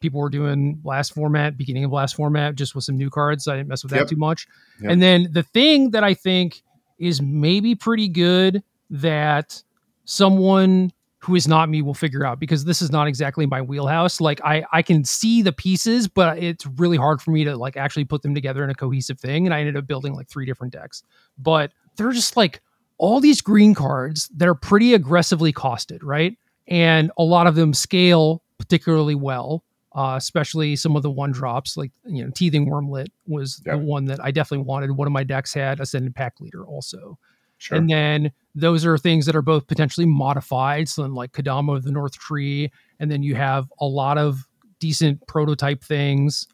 people were doing last format, beginning of last format, just with some new cards. So I didn't mess with that yep. too much. Yep. And then the thing that I think is maybe pretty good that someone who is not me will figure out because this is not exactly my wheelhouse. Like I I can see the pieces, but it's really hard for me to like actually put them together in a cohesive thing. And I ended up building like three different decks. But they're just like all these green cards that are pretty aggressively costed, right? And a lot of them scale particularly well. Uh, especially some of the one drops, like you know, Teething Wurmlet was yep. the one that I definitely wanted. One of my decks had Ascendant Packleader also. Sure. And then those are things that are both potentially modified. So, like Kodama of the North Tree, and then you have a lot of decent prototype things.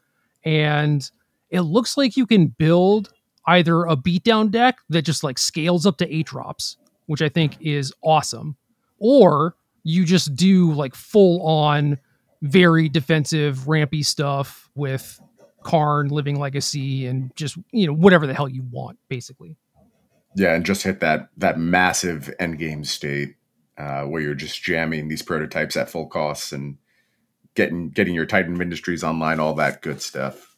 And it looks like you can build either a beatdown deck that just like scales up to eight drops, which I think is awesome, or you just do like full on, very defensive, rampy stuff with Karn, Living Legacy, and just, you know, whatever the hell you want, basically. Yeah, and just hit that that massive end game state uh, where you're just jamming these prototypes at full costs and getting getting your Titan Industries online, all that good stuff.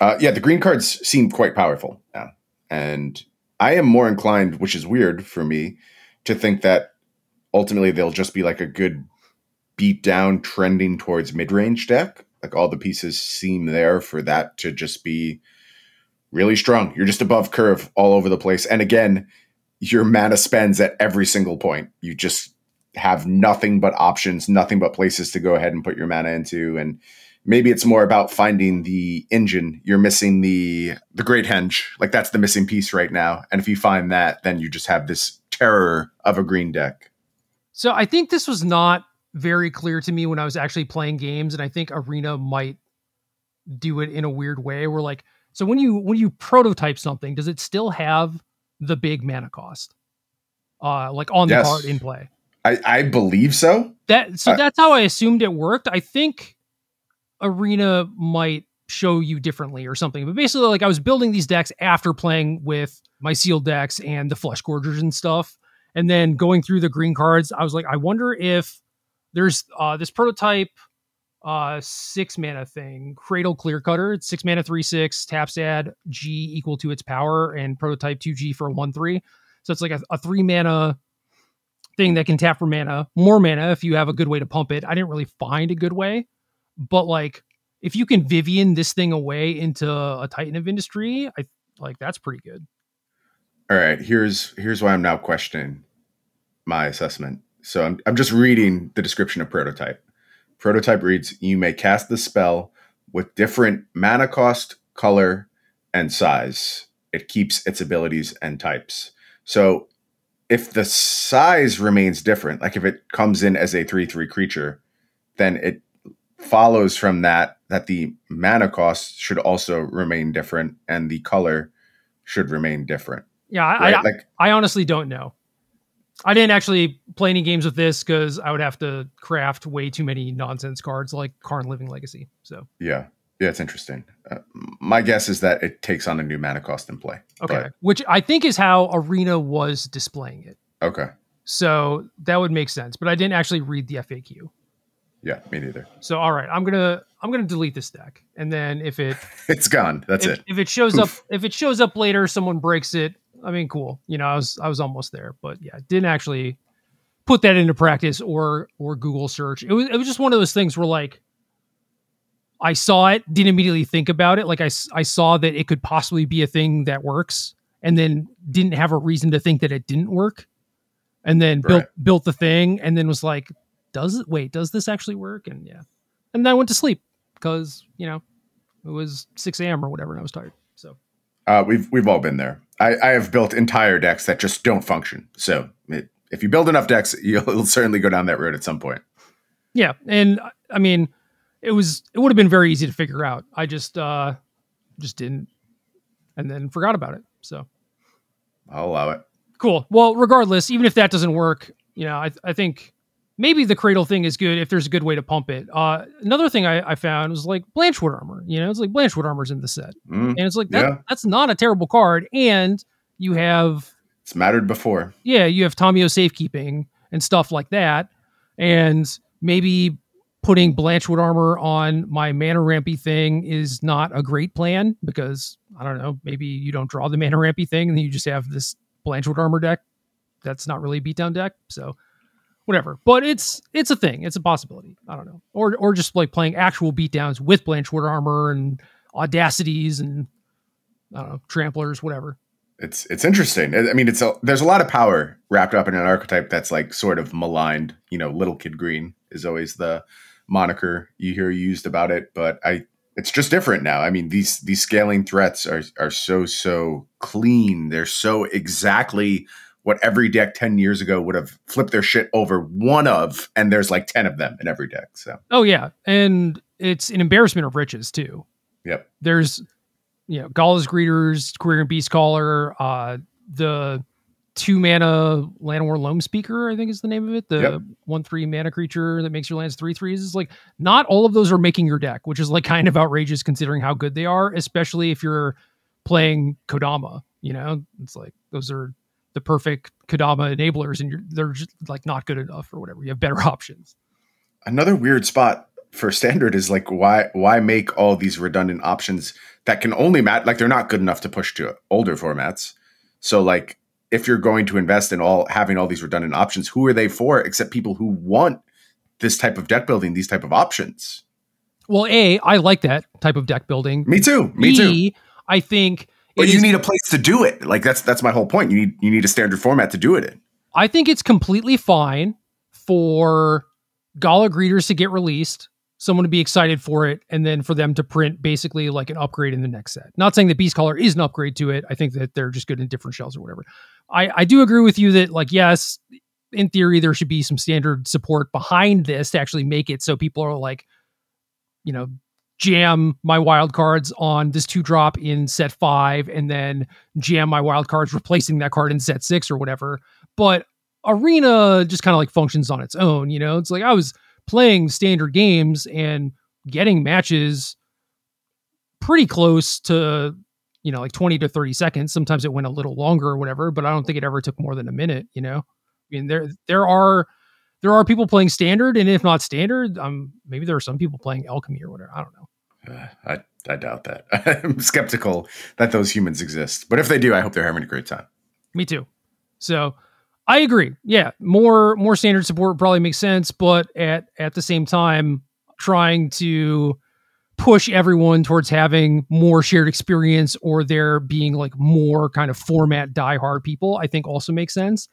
Uh, yeah, the green cards seem quite powerful now, and I am more inclined, which is weird for me, to think that ultimately they'll just be like a good beat down, trending towards mid range deck. Like all the pieces seem there for that to just be really strong. You're just above curve all over the place. And again, your mana spends at every single point. You just have nothing but options, nothing but places to go ahead and put your mana into. And maybe it's more about finding the engine. You're missing the the great henge. Like that's the missing piece right now. And if you find that, then you just have this terror of a green deck. So I think this was not very clear to me when I was actually playing games, and I think Arena might do it in a weird way where like so when you when you prototype something, does it still have the big mana cost? Uh like on the card in play. I, I believe so. That so uh, that's how I assumed it worked. I think arena might show you differently or something. But basically, like I was building these decks after playing with my sealed decks and the flesh gorgers and stuff, and then going through the green cards. I was like, I wonder if there's uh, this prototype uh six mana thing Cradle Clearcutter six mana three six taps add g equal to its power and prototype 2g for one three so it's like a, a three mana thing that can tap for mana more mana if you have a good way to pump it i didn't really find a good way but like if you can Vivien this thing away into a titan of industry i like that's pretty good All right, here's here's why I'm now questioning my assessment. So I'm I'm just reading the description of prototype. Prototype reads: You may cast the spell with different mana cost, color, and size. It keeps its abilities and types. So if the size remains different, like if it comes in as a three three creature, then it follows from that that the mana cost should also remain different and the color should remain different. yeah I, Right? I, like I honestly don't know. I didn't actually play any games with this because I would have to craft way too many nonsense cards like Karn Living Legacy. So Yeah, yeah, it's interesting. Uh, my guess is that it takes on a new mana cost in play. okay, which I think is how Arena was displaying it. Okay. So that would make sense, but I didn't actually read the FAQ. Yeah, me neither. So all right, I'm gonna I'm gonna delete this deck, and then if it It's gone. That's if, it. if it shows Poof. up if it shows up later, someone breaks it. I mean, cool. You know, I was I was almost there, but yeah, didn't actually put that into practice or or Google search. It was it was just one of those things where like I saw it, didn't immediately think about it. Like I I saw that it could possibly be a thing that works, and then didn't have a reason to think that it didn't work, and then built built the thing, and then was like, does it? Wait, does this actually work? And yeah, and then I went to sleep because you know it was 6 a.m. or whatever, and I was tired. So Uh, we've we've all been there. I, I have built entire decks that just don't function. So it, if you build enough decks, you'll certainly go down that road at some point. yeah, and I mean, it was it would have been very easy to figure out. I just uh just didn't, and then forgot about it. So I'll allow it. cool. Well, regardless, even if that doesn't work, you know, I I think maybe the cradle thing is good if there's a good way to pump it. Uh, another thing I, I found was like Blanchwood armor. You know, it's like Blanchwood armor's in the set, Mm, and it's like that Yeah. that's not a terrible card, and you have it's mattered before. yeah, you have Tamiyo safekeeping and stuff like that, and maybe putting Blanchwood armor on my mana rampy thing is not a great plan because I don't know, maybe you don't draw the mana rampy thing and then you just have this Blanchwood armor deck. That's not really a beatdown deck, so whatever. But it's it's a thing. It's a possibility. I don't know, or or just like playing actual beatdowns with Blanchwood armor and audacities and I don't know tramplers, whatever. It's it's interesting. I mean, it's a, there's a lot of power wrapped up in an archetype that's like sort of maligned. You know, little kid green is always the moniker you hear used about it, but I it's just different now. I mean, these these scaling threats are are so so clean. They're so exactly what every deck 10 years ago would have flipped their shit over one of and there's like 10 of them in every deck. So, Oh yeah, and it's an embarrassment of riches too. Yep. There's, you know, Gala Greeters, Quirion Beastcaller, uh, the two mana Llanowar Loam Speaker, I think is the name of it. The Yep. one three mana creature that makes your lands three threes. Is like not all of those are making your deck, which is like kind of outrageous considering how good they are, especially if you're playing Kodama. You know, it's like those are the perfect Kodama enablers, and you're they're just like not good enough or whatever. You have better options. another weird spot for standard is like why why make all these redundant options that can only mat like they're not good enough to push to older formats so like if you're going to invest in all having all these redundant options who are they for except people who want this type of deck building these type of options Well, A, I like that type of deck building. me too me too I think but you is- need a place to do it like that's that's my whole point you need you need a standard format to do it in I think it's completely fine for Gala Greeters to get released, someone to be excited for it, and then for them to print basically like an upgrade in the next set. Not saying that Beast Caller is an upgrade to it. I think that they're just good in different shells or whatever. I, I do agree with you that, like, yes, in theory, there should be some standard support behind this to actually make it so people are like, you know, jam my wild cards on this two drop in set five and then jam my wild cards replacing that card in set six or whatever. But arena just kind of like functions on its own, you know? It's like I was playing standard games and getting matches pretty close to you know like 20 to 30 seconds sometimes it went a little longer or whatever but i don't think it ever took more than a minute you know i mean there there are there are people playing standard and if not standard um maybe there are some people playing alchemy or whatever. I don't know. Uh, i i doubt that. I'm skeptical that those humans exist but if they do i hope they're having a great time. Me too. So i agree. Yeah more more standard support probably makes sense but at at the same time trying to push everyone towards having more shared experience or there being like more kind of format diehard people, I think also makes sense.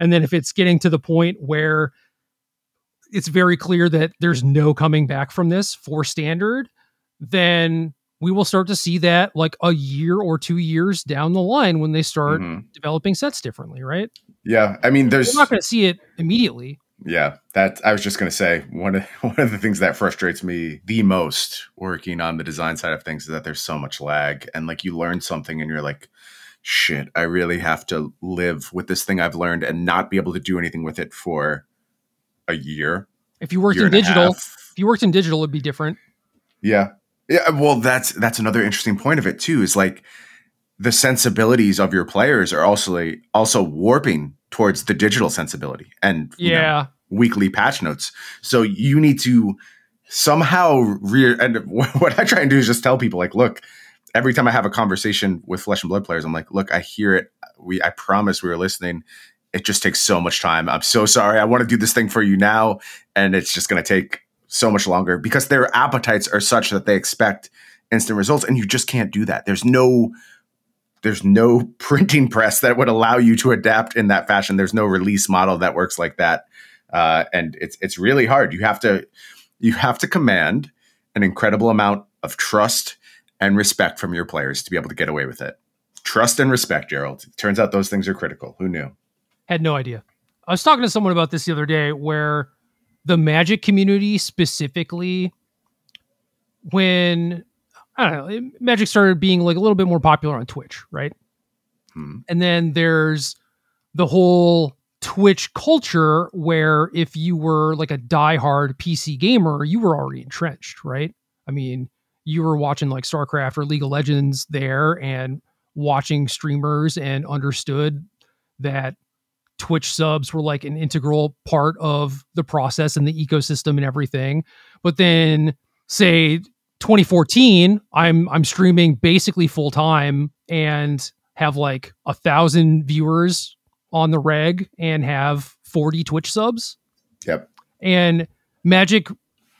And then if it's getting to the point where it's very clear that there's no coming back from this for standard, then we will start to see that like a year or two years down the line when they start mm-hmm. developing sets differently, right? Yeah. I mean, there's. We're not going to see it immediately. Yeah, that I was just going to say one of one of the things that frustrates me the most working on the design side of things is that there's so much lag and like you learn something and you're like shit, I really have to live with this thing I've learned and not be able to do anything with it for a year. If you worked in digital, if you worked in digital it'd be different. Yeah. Yeah, well that's that's another interesting point of it too is like the sensibilities of your players are also like, also warping towards the digital sensibility and yeah know, weekly patch notes. So you need to somehow rear and what I try and do is just tell people like, look, every time I have a conversation with flesh and blood players, I'm like, look, I hear it. We I promise we were listening. It just takes so much time. I'm so sorry. I want to do this thing for you now, and it's just going to take so much longer because their appetites are such that they expect instant results, and you just can't do that. There's no there's no printing press that would allow you to adapt in that fashion. There's no release model that works like that, uh, and it's it's really hard. You have to you have to command an incredible amount of trust and respect from your players to be able to get away with it. Trust and respect, Gerald. It turns out those things are critical. Who knew? Had no idea. I was talking to someone about this the other day, where the Magic community specifically, when I don't know. Magic started being like a little bit more popular on Twitch, right? Hmm. And then there's the whole Twitch culture where if you were like a diehard PC gamer, you were already entrenched, right? I mean, you were watching like StarCraft or League of Legends there and watching streamers and understood that Twitch subs were like an integral part of the process and the ecosystem and everything. But then say 2014, I'm I'm streaming basically full time and have like a thousand viewers on the reg and have 40 Twitch subs. Yep. And Magic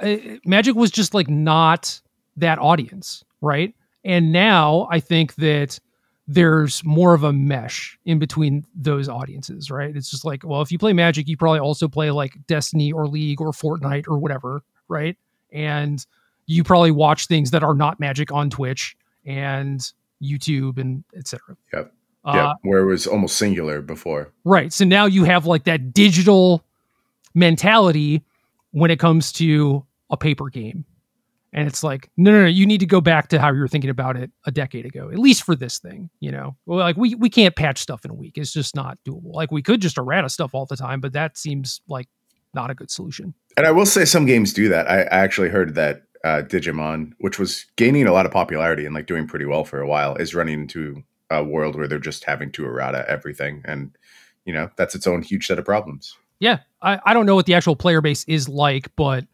uh, Magic was just like not that audience, right? And now I think that there's more of a mesh in between those audiences, right? It's just like, well, if you play Magic, you probably also play like Destiny or League or Fortnite or whatever, right? And you probably watch things that are not magic on Twitch and YouTube and etc. Yep. Uh, yep. Where it was almost singular before. Right. So now you have like that digital mentality when it comes to a paper game. And it's like, no, no, no, you need to go back to how you were thinking about it a decade ago, at least for this thing, you know? Well, like we we can't patch stuff in a week. It's just not doable. Like we could just errata stuff all the time, but that seems like not a good solution. And I will say some games do that. I, I actually heard that uh, Digimon, which was gaining a lot of popularity and like doing pretty well for a while, is running into a world where they're just having to errata everything, and you know that's its own huge set of problems. Yeah, I, I don't know what the actual player base is like, but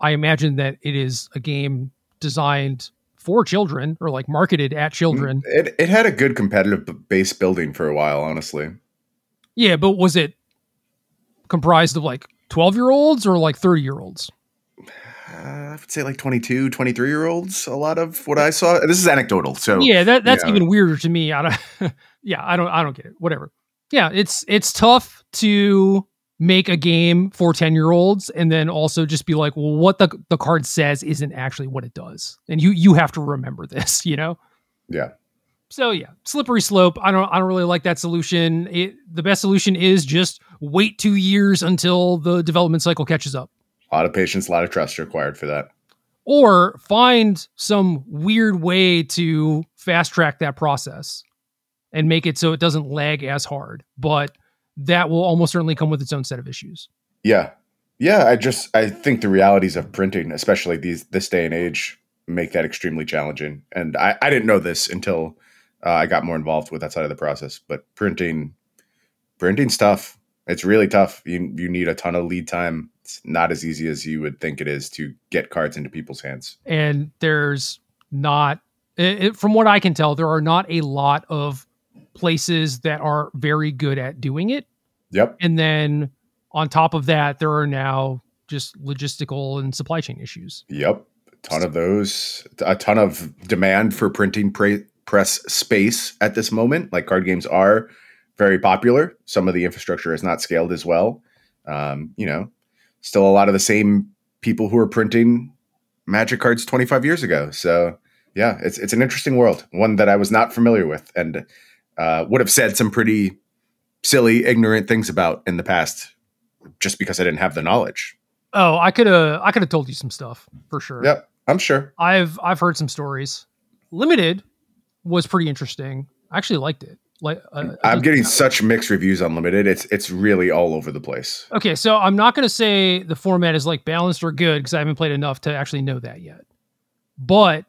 I imagine that it is a game designed for children or like marketed at children. Mm, it it had a good competitive base building for a while, honestly. Yeah, but was it comprised of like 12 year olds or like 30 year olds? uh, I would say like 22, 23 year olds. A lot of what I saw. This is anecdotal, so yeah, that, that's even weirder to me. I don't, yeah, I don't, I don't get it. Whatever. Yeah, it's it's tough to make a game for 10 year olds and then also just be like well what the the card says isn't actually what it does. And you you have to remember this you know? Yeah. So yeah slippery slope. I don't i don't really like that solution. It, the best solution is just wait two years until the development cycle catches up. A lot of patience, a lot of trust required for that. Or find some weird way to fast track that process and make it so it doesn't lag as hard. But that will almost certainly come with its own set of issues. Yeah. Yeah, I just I think the realities of printing, especially these this day and age, make that extremely challenging. And I, I didn't know this until uh, I got more involved with that side of the process. But printing, printing's tough. It's really tough. You you need a ton of lead time. It's not as easy as you would think it is to get cards into people's hands. And there's not, it, from what I can tell, there are not a lot of places that are very good at doing it. Yep. And then on top of that, there are now just logistical and supply chain issues. Yep. A ton of those, a ton of demand for printing pre- press space at this moment. Like card games are very popular. Some of the infrastructure is not scaled as well. Um, you know, still a lot of the same people who are printing magic cards 25 years ago. So yeah, it's it's an interesting world, one that I was not familiar with, and uh, would have said some pretty silly, ignorant things about in the past just because I didn't have the knowledge. Oh, I could have I could have told you some stuff for sure. Yep, I'm sure. I've I've heard some stories. Limited was pretty interesting. I actually liked it. Like uh, I'm getting such mixed reviews on Limited. It's it's really all over the place. Okay, so I'm not going to say the format is like balanced or good because I haven't played enough to actually know that yet. But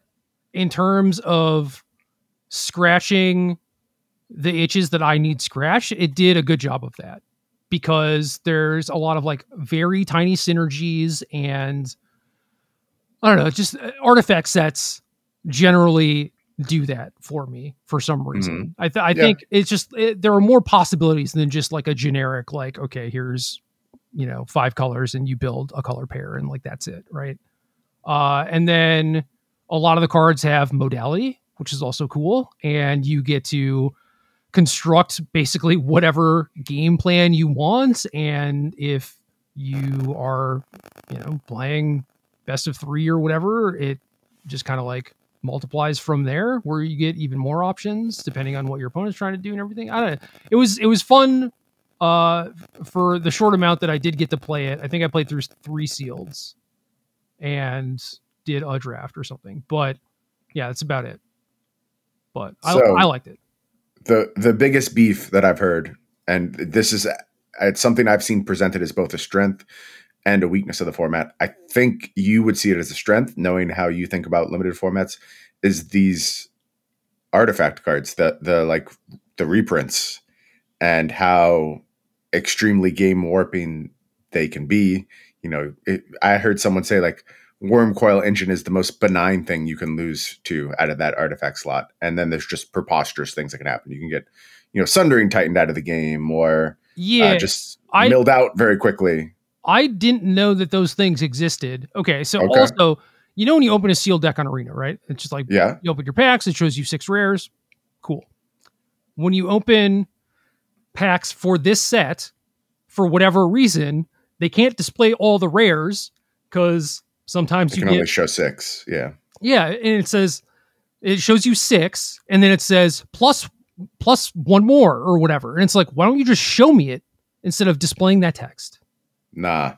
in terms of scratching the itches that I need scratched, it did a good job of that because there's a lot of like very tiny synergies and I don't know, just uh, artifact sets generally do that for me for some reason. Mm-hmm. I, th- I yeah. think it's just it, there are more possibilities than just like a generic like okay, here's you know five colors and you build a color pair and like that's it, right? Uh, and then a lot of the cards have modality, which is also cool, and you get to construct basically whatever game plan you want and if you are you know playing best of 3 or whatever it just kind of like multiplies from there where you get even more options depending on what your opponent's trying to do and everything. I don't know it was it was fun uh for the short amount that i did get to play it. I think i played through three seals and did a draft or something but yeah that's about it. But so, I, I liked it the the biggest beef that I've heard, and this is it's something I've seen presented as both a strength and a weakness of the format. I think you would see it as a strength, knowing how you think about limited formats, is these artifact cards, the the like the reprints, and how extremely game warping they can be. You know, it, I heard someone say like Wurmcoil Engine is the most benign thing you can lose to out of that artifact slot. And then there's just preposterous things that can happen. You can get, you know, Sundering Titaned out of the game or uh, yeah, uh, just I, milled out very quickly. I didn't know that those things existed. Okay, so okay. also, you know when you open a sealed deck on Arena, right? It's just like yeah. you open your packs, it shows you six rares. Cool. When you open packs for this set, for whatever reason, they can't display all the rares because Sometimes you can get, only show six. Yeah. Yeah, and it says it shows you six, and then it says plus plus one more or whatever, and it's like, why don't you just show me it instead of displaying that text? Nah.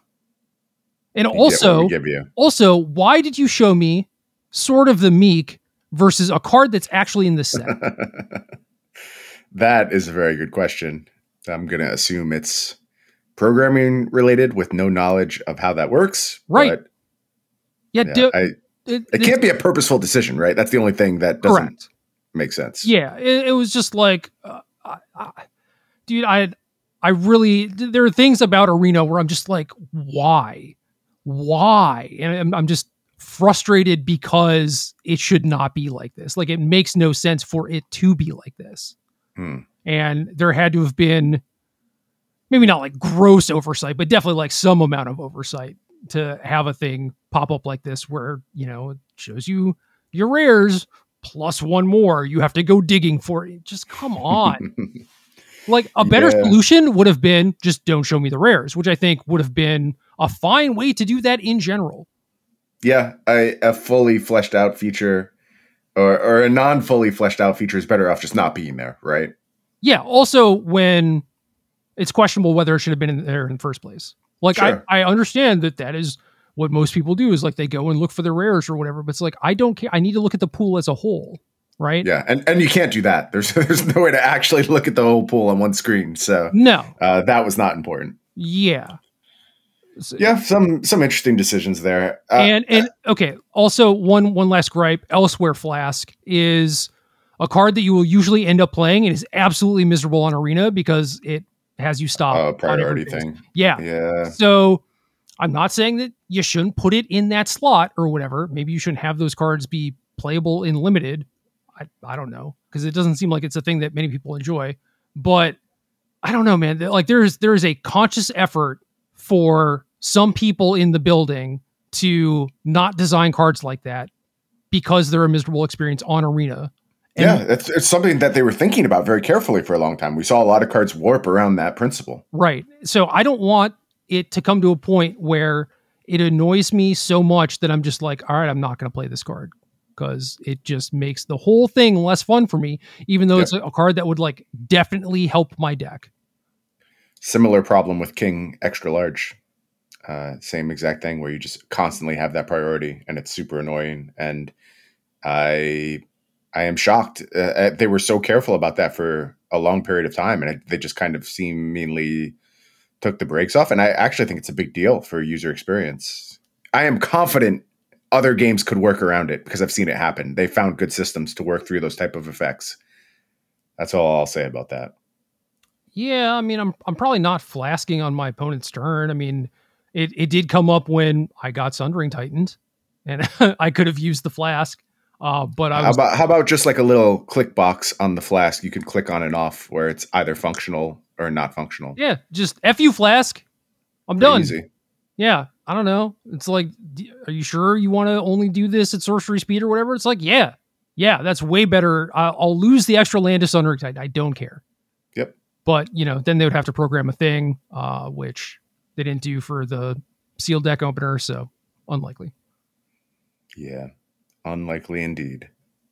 And you also, also, why did you show me Sword of the Meek versus a card that's actually in the set? that is a very good question. I'm going to assume it's programming related with no knowledge of how that works. Right. Yeah, yeah do, I, it, it, can't be a purposeful decision, right? That's the only thing that doesn't correct. make sense. Yeah, it, it was just like, uh, I, I, dude, I, I really there are things about Arena where I'm just like, why, why, and I'm, I'm just frustrated because it should not be like this. Like it makes no sense for it to be like this. Hmm. And there had to have been maybe not like gross oversight, but definitely like some amount of oversight to have a thing pop up like this where you know it shows you your rares plus one more you have to go digging for it. Just come on. Like a better yeah. solution would have been just don't show me the rares which i think would have been a fine way to do that in general. Yeah I, a fully fleshed out feature or, or a non fully fleshed out feature is better off just not being there right? Yeah also when it's questionable whether it should have been in there in the first place like sure. I, I understand that that is what most people do is like they go and look for the rares or whatever. But it's like I don't care. I need to look at the pool as a whole, right? Yeah, and and you can't do that. There's there's no way to actually look at the whole pool on one screen. So no, uh, that was not important. Yeah, So- Yeah, some some interesting decisions there. Uh, and and okay, also one one last gripe. Elsewhere Flask is a card that you will usually end up playing and is absolutely miserable on Arena because it has you stop uh, priority thing. Yeah. Yeah. So I'm not saying that you shouldn't put it in that slot or whatever. Maybe you shouldn't have those cards be playable in limited. I, I don't know because it doesn't seem like it's a thing that many people enjoy. But I don't know, man. Like there's there is a conscious effort for some people in the building to not design cards like that because they're a miserable experience on arena. And- yeah, it's, it's something that they were thinking about very carefully for a long time. We saw a lot of cards warp around that principle. Right. So I don't want it to come to a point where it annoys me so much that I'm just like, all right, I'm not going to play this card because it just makes the whole thing less fun for me, even though Yeah. it's a, a card that would like definitely help my deck. Similar problem with King Extra Large. Uh, same exact thing where you just constantly have that priority and it's super annoying. And I I am shocked. Uh, uh, they were so careful about that for a long period of time, and it, they just kind of seemingly took the brakes off. And I actually think it's a big deal for user experience. I am confident other games could work around it because I've seen it happen. They found good systems to work through those type of effects. That's all I'll say about that. Yeah, I mean, I'm I'm probably not flasking on my opponent's turn. I mean, it it did come up when I got Sundering Titaned, and I could have used the flask. Uh, but I How about how about just like a little click box on the flask? You can click on and off where it's either functional or not functional. yeah, just f you flask. I'm Pretty done. Easy. Yeah, I don't know. It's like, are you sure you want to only do this at sorcery speed or whatever? It's like, yeah, yeah, that's way better. I- I'll lose the extra land to Sundering I don't care. Yep. But you know, then they would have to program a thing, uh, which they didn't do for the sealed deck opener, so unlikely. Yeah. Unlikely indeed.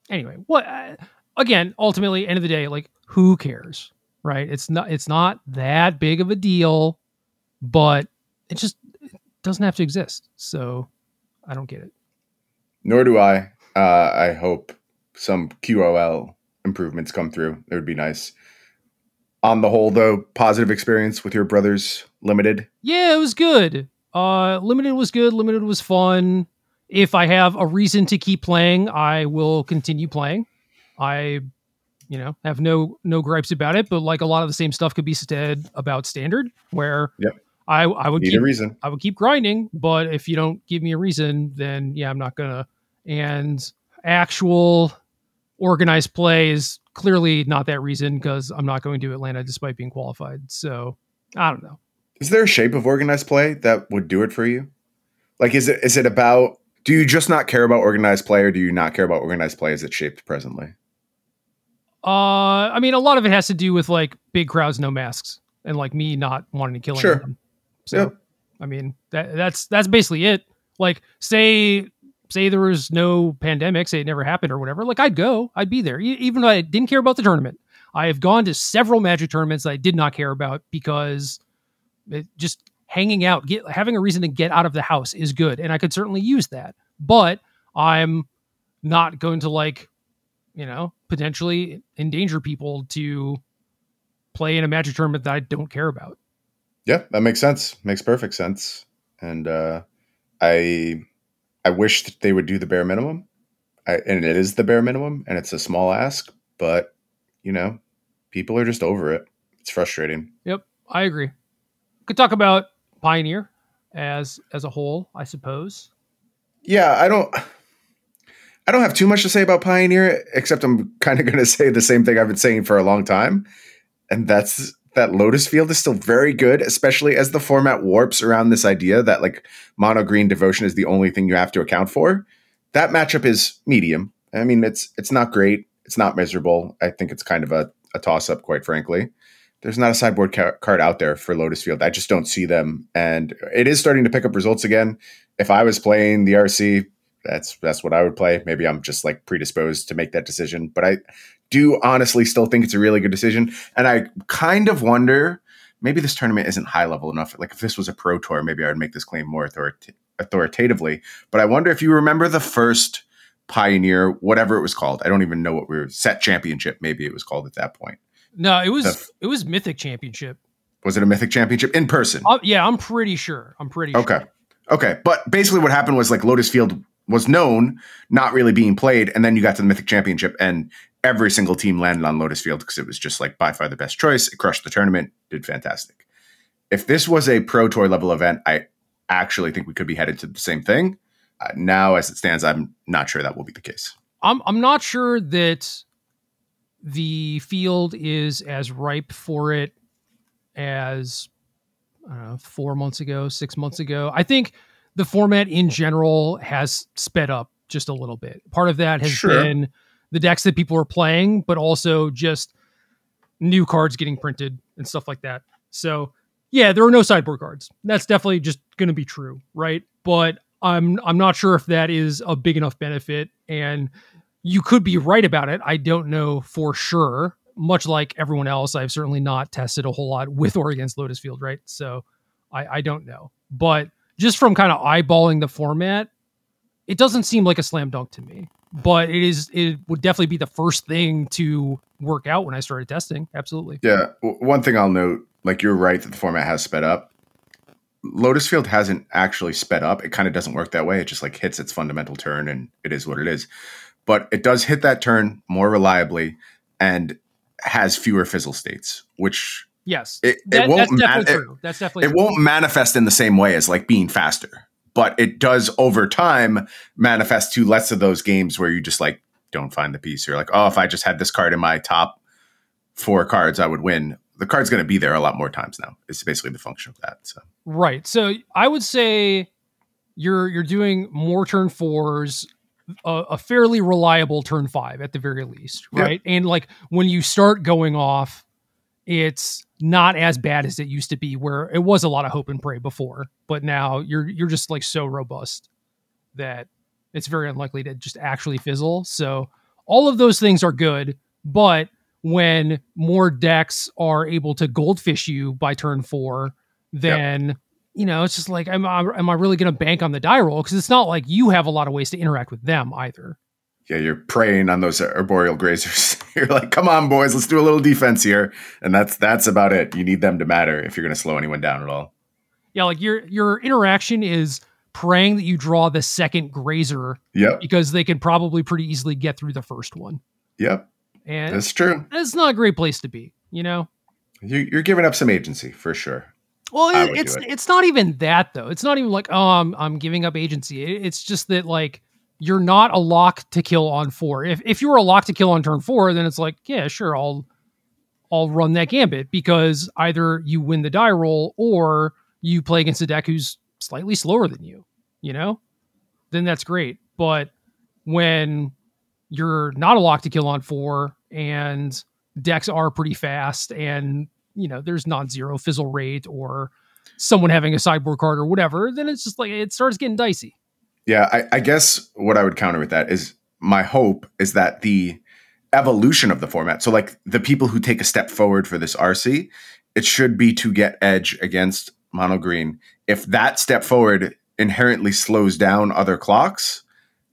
Anyway, what? Uh, again, ultimately, end of the day, like, who cares, right? It's not. It's not that big of a deal, but it just it doesn't have to exist. So I don't get it. Nor do I. Uh, I hope some QOL improvements come through. It would be nice. On the whole, though, positive experience with your brothers limited. Yeah, it was good. Uh limited was good, limited was fun. If I have a reason to keep playing, I will continue playing. I you know, have no no gripes about it, but like a lot of the same stuff could be said about standard where Yep. I I would Need keep a reason. I would keep grinding, but if you don't give me a reason, then yeah, I'm not gonna. And actual organized play is clearly not that reason because I'm not going to Atlanta despite being qualified. So I don't know. Is there a shape of organized play that would do it for you? Like, is it is it about? Do you just not care about organized play, or do you not care about organized play as it's shaped presently? Uh, I mean, a lot of it has to do with like big crowds, no masks, and like me not wanting to kill Sure. anyone. So, Yep. I mean, that that's that's basically it. Like, say say there was no pandemic, say it never happened or whatever. Like, I'd go, I'd be there, even though I didn't care about the tournament. I have gone to several Magic tournaments that I did not care about because it just hanging out, get having a reason to get out of the house is good, and I could certainly use that. But I'm not going to like, you know, potentially endanger people to play in a Magic tournament that I don't care about. Yeah, that makes sense. Makes perfect sense. And uh, I I wish that they would do the bare minimum. I, and it is the bare minimum, and it's a small ask, but you know, people are just over it. It's frustrating. Yep, I agree. Could talk about Pioneer as as a whole, I suppose. Yeah, I don't. I don't have too much to say about Pioneer, except I'm kind of going to say the same thing I've been saying for a long time, and that's that Lotus Field is still very good, especially as the format warps around this idea that like mono green devotion is the only thing you have to account for. That matchup is medium. I mean, it's it's not great. It's not miserable. I think it's kind of a, a toss up, quite frankly. There's not a sideboard ca- card out there for Lotus Field. I just don't see them, and it is starting to pick up results again. If I was playing the RC, that's that's what I would play. Maybe I'm just like predisposed to make that decision, but I do honestly still think it's a really good decision. And I kind of wonder maybe this tournament isn't high level enough. Like if this was a pro tour, maybe I would make this claim more authorita- authoritatively. But I wonder if you remember the first Pioneer, whatever it was called. I don't even know what we were set championship. Maybe it was called at that point. No, it was it was Mythic Championship. Was it a Mythic Championship in person? Uh, yeah, I'm pretty sure. I'm pretty okay. sure. Okay. Okay. But basically, what happened was like Lotus Field was known not really being played, and then you got to the Mythic Championship, and every single team landed on Lotus Field because it was just like by far the best choice. It crushed the tournament, did fantastic. If this was a Pro Tour level event, I actually think we could be headed to the same thing. Uh, now, as it stands, I'm not sure that will be the case. I'm I'm not sure that the field is as ripe for it as know, four months ago, six months ago. I think the format in general has sped up just a little bit. Part of that has Sure. been the decks that people are playing, but also just new cards getting printed and stuff like that. So yeah, there are no sideboard cards. That's definitely just going to be true, right? But I'm I'm not sure if that is a big enough benefit, and you could be right about it. I don't know for sure. Much like everyone else, I've certainly not tested a whole lot with or against Lotus Field, right? So I, I don't know. But just from kind of eyeballing the format, it doesn't seem like a slam dunk to me. But it is it would definitely be the first thing to work out when I started testing. Absolutely. Yeah. One thing I'll note, like you're right that the format has sped up. Lotus Field hasn't actually sped up. It kind of doesn't work that way. It just like hits its fundamental turn and it is what it is. But it does hit that turn more reliably and has fewer fizzle states, which Yes. it, That- it won't that's ma- definitely it- true. That's definitely it true. won't manifest in the same way as like being faster, but it does over time manifest to less of those games where you just like don't find the piece. You're like, oh, if I just had this card in my top four cards, I would win. The card's going to be there a lot more times now. It's basically the function of that. So Right. So I would say you're you're doing more turn fours, a, a fairly reliable turn five at the very least, Yeah. right? And like when you start going off, it's not as bad as it used to be, where it was a lot of hope and pray before, but now you're you're just like so robust that it's very unlikely to just actually fizzle. So all of those things are good, but when more decks are able to goldfish you by turn four, then you know it's just like am I am I really going to bank on the die roll because it's not like you have a lot of ways to interact with them either. yeah, you're preying on those arboreal grazers. you're like, come on, boys, let's do a little defense here, and that's that's about it. You need them to matter if you're going to slow anyone down at all. Yeah, like your your interaction is praying that you draw the second grazer Yep, because they can probably pretty easily get through the first one, yep, and that's true. it's not a great place to be, you know. You, you're giving up some agency for sure. Well, it, it's it. it's not even that though. It's not even like oh, I'm I'm giving up agency. It- it's just that like you're not a lock to kill on four. If if you were a lock to kill on turn four, then it's like yeah, sure, I'll I'll run that gambit because either you win the die roll or you play against a deck who's slightly slower than you. You know, then that's great. But when you're not a lock to kill on four and decks are pretty fast and you know there's non-zero fizzle rate or someone having a sideboard card or whatever then it's just like it starts getting dicey Yeah, I, I guess what I would counter with that is my hope is that the evolution of the format. So, like the people who take a step forward for this RC, it should be to get edge against mono green. If that step forward inherently slows down other clocks,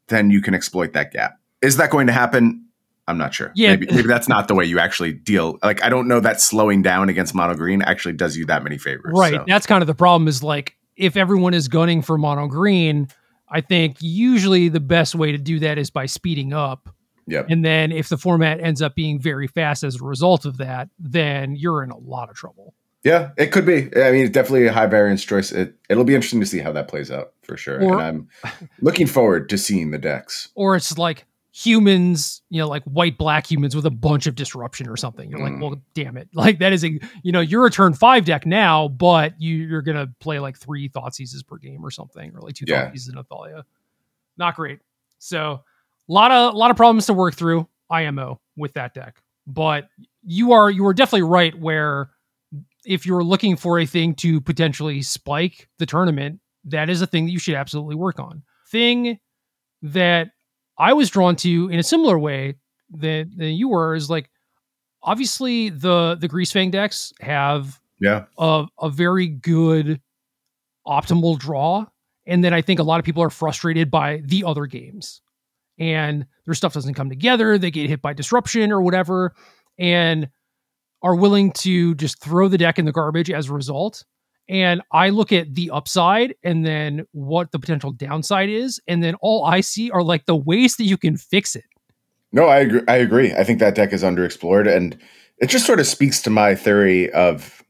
then you can exploit that gap. Is that going to happen? I'm not sure. Yeah. Maybe, maybe that's not the way you actually deal. Like, I don't know that slowing down against mono green actually does you that many favors. right So, that's kind of the problem is like if everyone is gunning for mono green i think usually the best way to do that is by speeding up yep. and then if the format ends up being very fast as a result of that then you're in a lot of trouble Yeah, it could be. I mean, it's definitely a high variance choice. It, it'll be interesting to see how that plays out for sure. Or- and I'm looking forward to seeing the decks. or it's like humans, you know, like white black humans with a bunch of disruption or something. You're Mm. like, well, damn it. Like that is a you know, you're a turn five deck now, but you, you're gonna play like three Thoughtseizes per game or something, or like two Yeah. Thoughtseizes in Athalia. Not great. So a lot of a lot of problems to work through IMO with that deck. But you are you are definitely right where if you're looking for a thing to potentially spike the tournament, that is a thing that you should absolutely work on. Thing that I was drawn to in a similar way that, that you were is like obviously the the Greasefang decks have Yeah. a, a very good optimal draw. And then I think a lot of people are frustrated by the other games. And their stuff doesn't come together. They get hit by disruption or whatever. And are willing to just throw the deck in the garbage as a result. And I look at the upside and then what the potential downside is. And then all I see are like the ways that you can fix it. No, I agree. I agree. I think that deck is underexplored. And it just sort of speaks to my theory of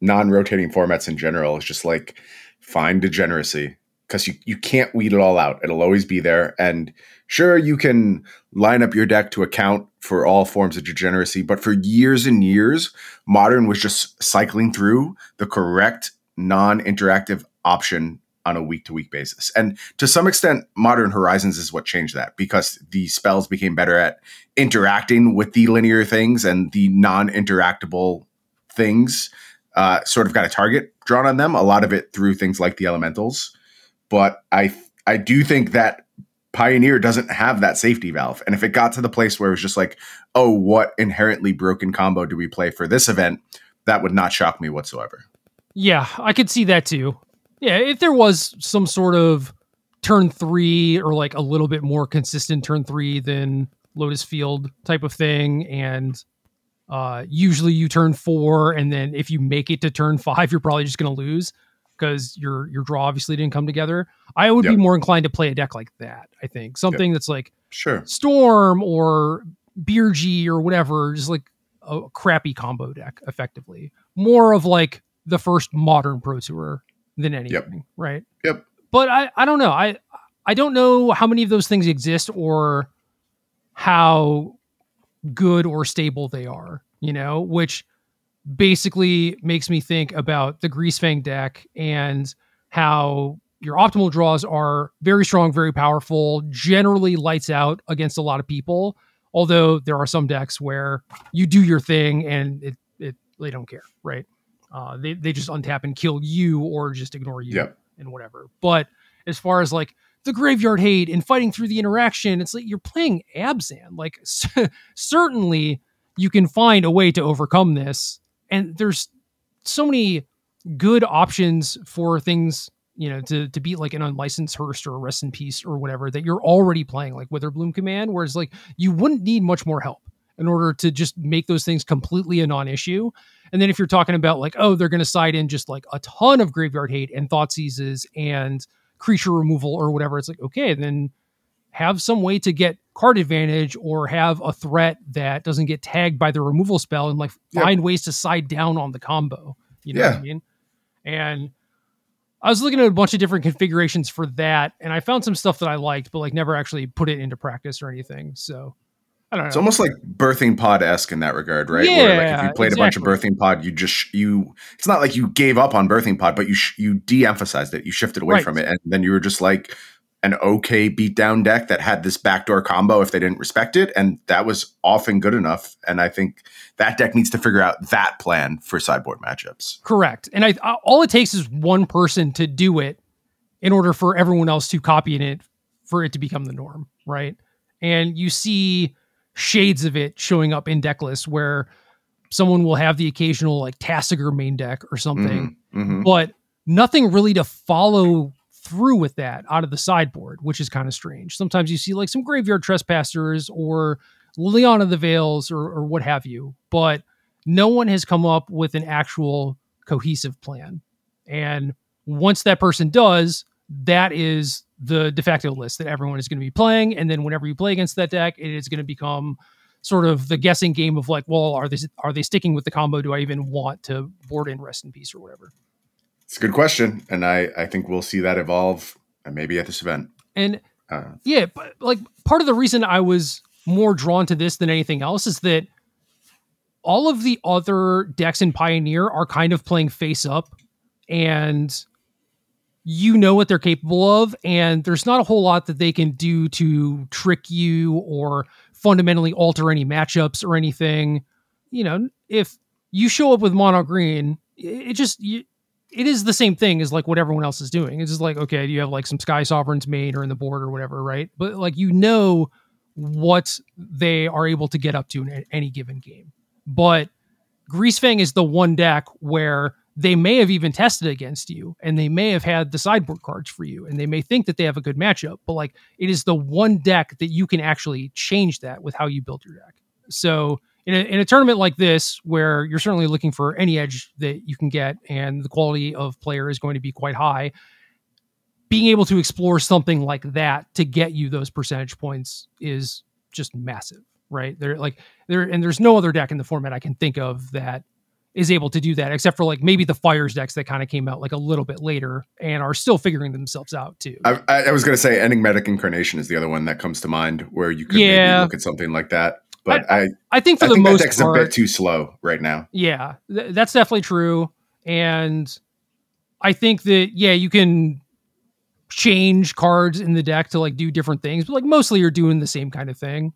non-rotating formats in general. It's just like find degeneracy because you, you can't weed it all out. It'll always be there. And sure, you can line up your deck to account for all forms of degeneracy, but for years and years, modern was just cycling through the correct non-interactive option on a week to week basis. And to some extent, Modern Horizons is what changed that because the spells became better at interacting with the linear things and the non interactable things uh, sort of got a target drawn on them. A lot of it through things like the elementals. But I I do think that Pioneer doesn't have that safety valve. And if it got to the place where it was just like, oh, what inherently broken combo do we play for this event? That would not shock me whatsoever. Yeah, I could see that too. Yeah, if there was some sort of turn three or like a little bit more consistent turn three than Lotus Field type of thing, and uh, usually you turn four, and then if you make it to turn five, you're probably just going to lose because your your draw obviously didn't come together. I would yep. be more inclined to play a deck like that. I think something yep. that's like sure Storm or Birgi or whatever, just like a crappy combo deck, effectively. More of like the first modern Pro Tour than anything, yep. right? Yep. But I, I don't know. I I don't know how many of those things exist or how good or stable they are, you know, which basically makes me think about the grease Greasefang deck and how your optimal draws are very strong, very powerful, generally lights out against a lot of people. Although there are some decks where you do your thing and it, it they don't care, right? Uh, they they just untap and kill you or just ignore you yep. and whatever. But as far as like the graveyard hate and fighting through the interaction, it's like you're playing Abzan. Like certainly you can find a way to overcome this, and there's so many good options for things you know to to beat like an Unlicensed Hearse or a Rest in Peace or whatever that you're already playing like Witherbloom Command, whereas like you wouldn't need much more help in order to just make those things completely a non-issue. And then if you're talking about like, oh, they're going to side in just like a ton of graveyard hate and Thoughtseizes and creature removal or whatever, it's like, okay, then have some way to get card advantage or have a threat that doesn't get tagged by the removal spell and like find yep. ways to side down on the combo. You know yeah. what I mean? And I was looking at a bunch of different configurations for that, and I found some stuff that I liked, but like never actually put it into practice or anything. So it's almost like birthing pod esque in that regard, right? Yeah, Where like if you played exactly. a bunch of birthing pod, you just you. It's not like you gave up on birthing pod, but you sh- you de-emphasized it. You shifted away right. from it, and then you were just like an okay beatdown deck that had this backdoor combo if they didn't respect it, and that was often good enough. And I think that deck needs to figure out that plan for sideboard matchups. Correct, and I all it takes is one person to do it in order for everyone else to copy it for it to become the norm, right? And you see shades of it showing up in deck lists where someone will have the occasional like Tasigur main deck or something, mm-hmm, mm-hmm. but nothing really to follow through with that out of the sideboard, which is kind of strange. Sometimes you see like some graveyard trespassers or Liliana of the Veils or, or what have you, but no one has come up with an actual cohesive plan. And once that person does, that is the de facto list that everyone is going to be playing. And then whenever you play against that deck, it is going to become sort of the guessing game of like, well, are they are they sticking with the combo? Do I even want to board in Rest in Peace or whatever? It's a good question, and I I think we'll see that evolve, and maybe at this event. And uh, yeah, but like part of the reason I was more drawn to this than anything else is that all of the other decks in Pioneer are kind of playing face up and you know what they're capable of, and there's not a whole lot that they can do to trick you or fundamentally alter any matchups or anything. You know, if you show up with mono green, it just it is the same thing as like what everyone else is doing. It's just like okay, you have like some Sky Sovereigns made or in the board or whatever, right? But like you know what they are able to get up to in any given game. But Greasefang is the one deck where they may have even tested against you and they may have had the sideboard cards for you and they may think that they have a good matchup but like it is the one deck that you can actually change that with how you build your deck so in a, in a tournament like this, where you're certainly looking for any edge that you can get, and the quality of player is going to be quite high, being able to explore something like that to get you those percentage points is just massive, right? There, like there, and there's no other deck in the format I can think of that is able to do that, except for like maybe the fires decks that kind of came out like a little bit later and are still figuring themselves out too. I, I was going to say enigmatic incarnation is the other one that comes to mind where you could Yeah. maybe look at something like that. But I, I think for I the think that most deck's part, a bit too slow right now. Yeah, th- that's definitely true. And I think that yeah, you can change cards in the deck to like do different things, but like mostly you're doing the same kind of thing.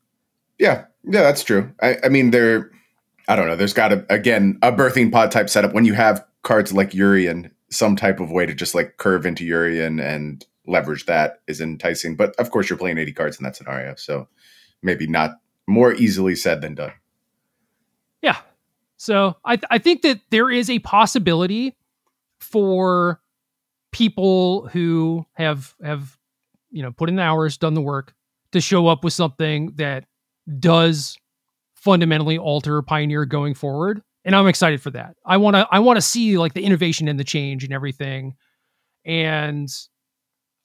Yeah, yeah, that's true. I, I mean, there, I don't know. There's got to again a birthing pod type setup when you have cards like Yorion. Some type of way to just like curve into Yorion and leverage that is enticing. But of course, you're playing 80 cards in that scenario, so maybe not more easily said than done. Yeah. So I th- I think that there is a possibility for people who have have you know put in the hours, done the work to show up with something that does fundamentally alter Pioneer going forward. And I'm excited for that. I want to I want to see like the innovation and the change and everything. And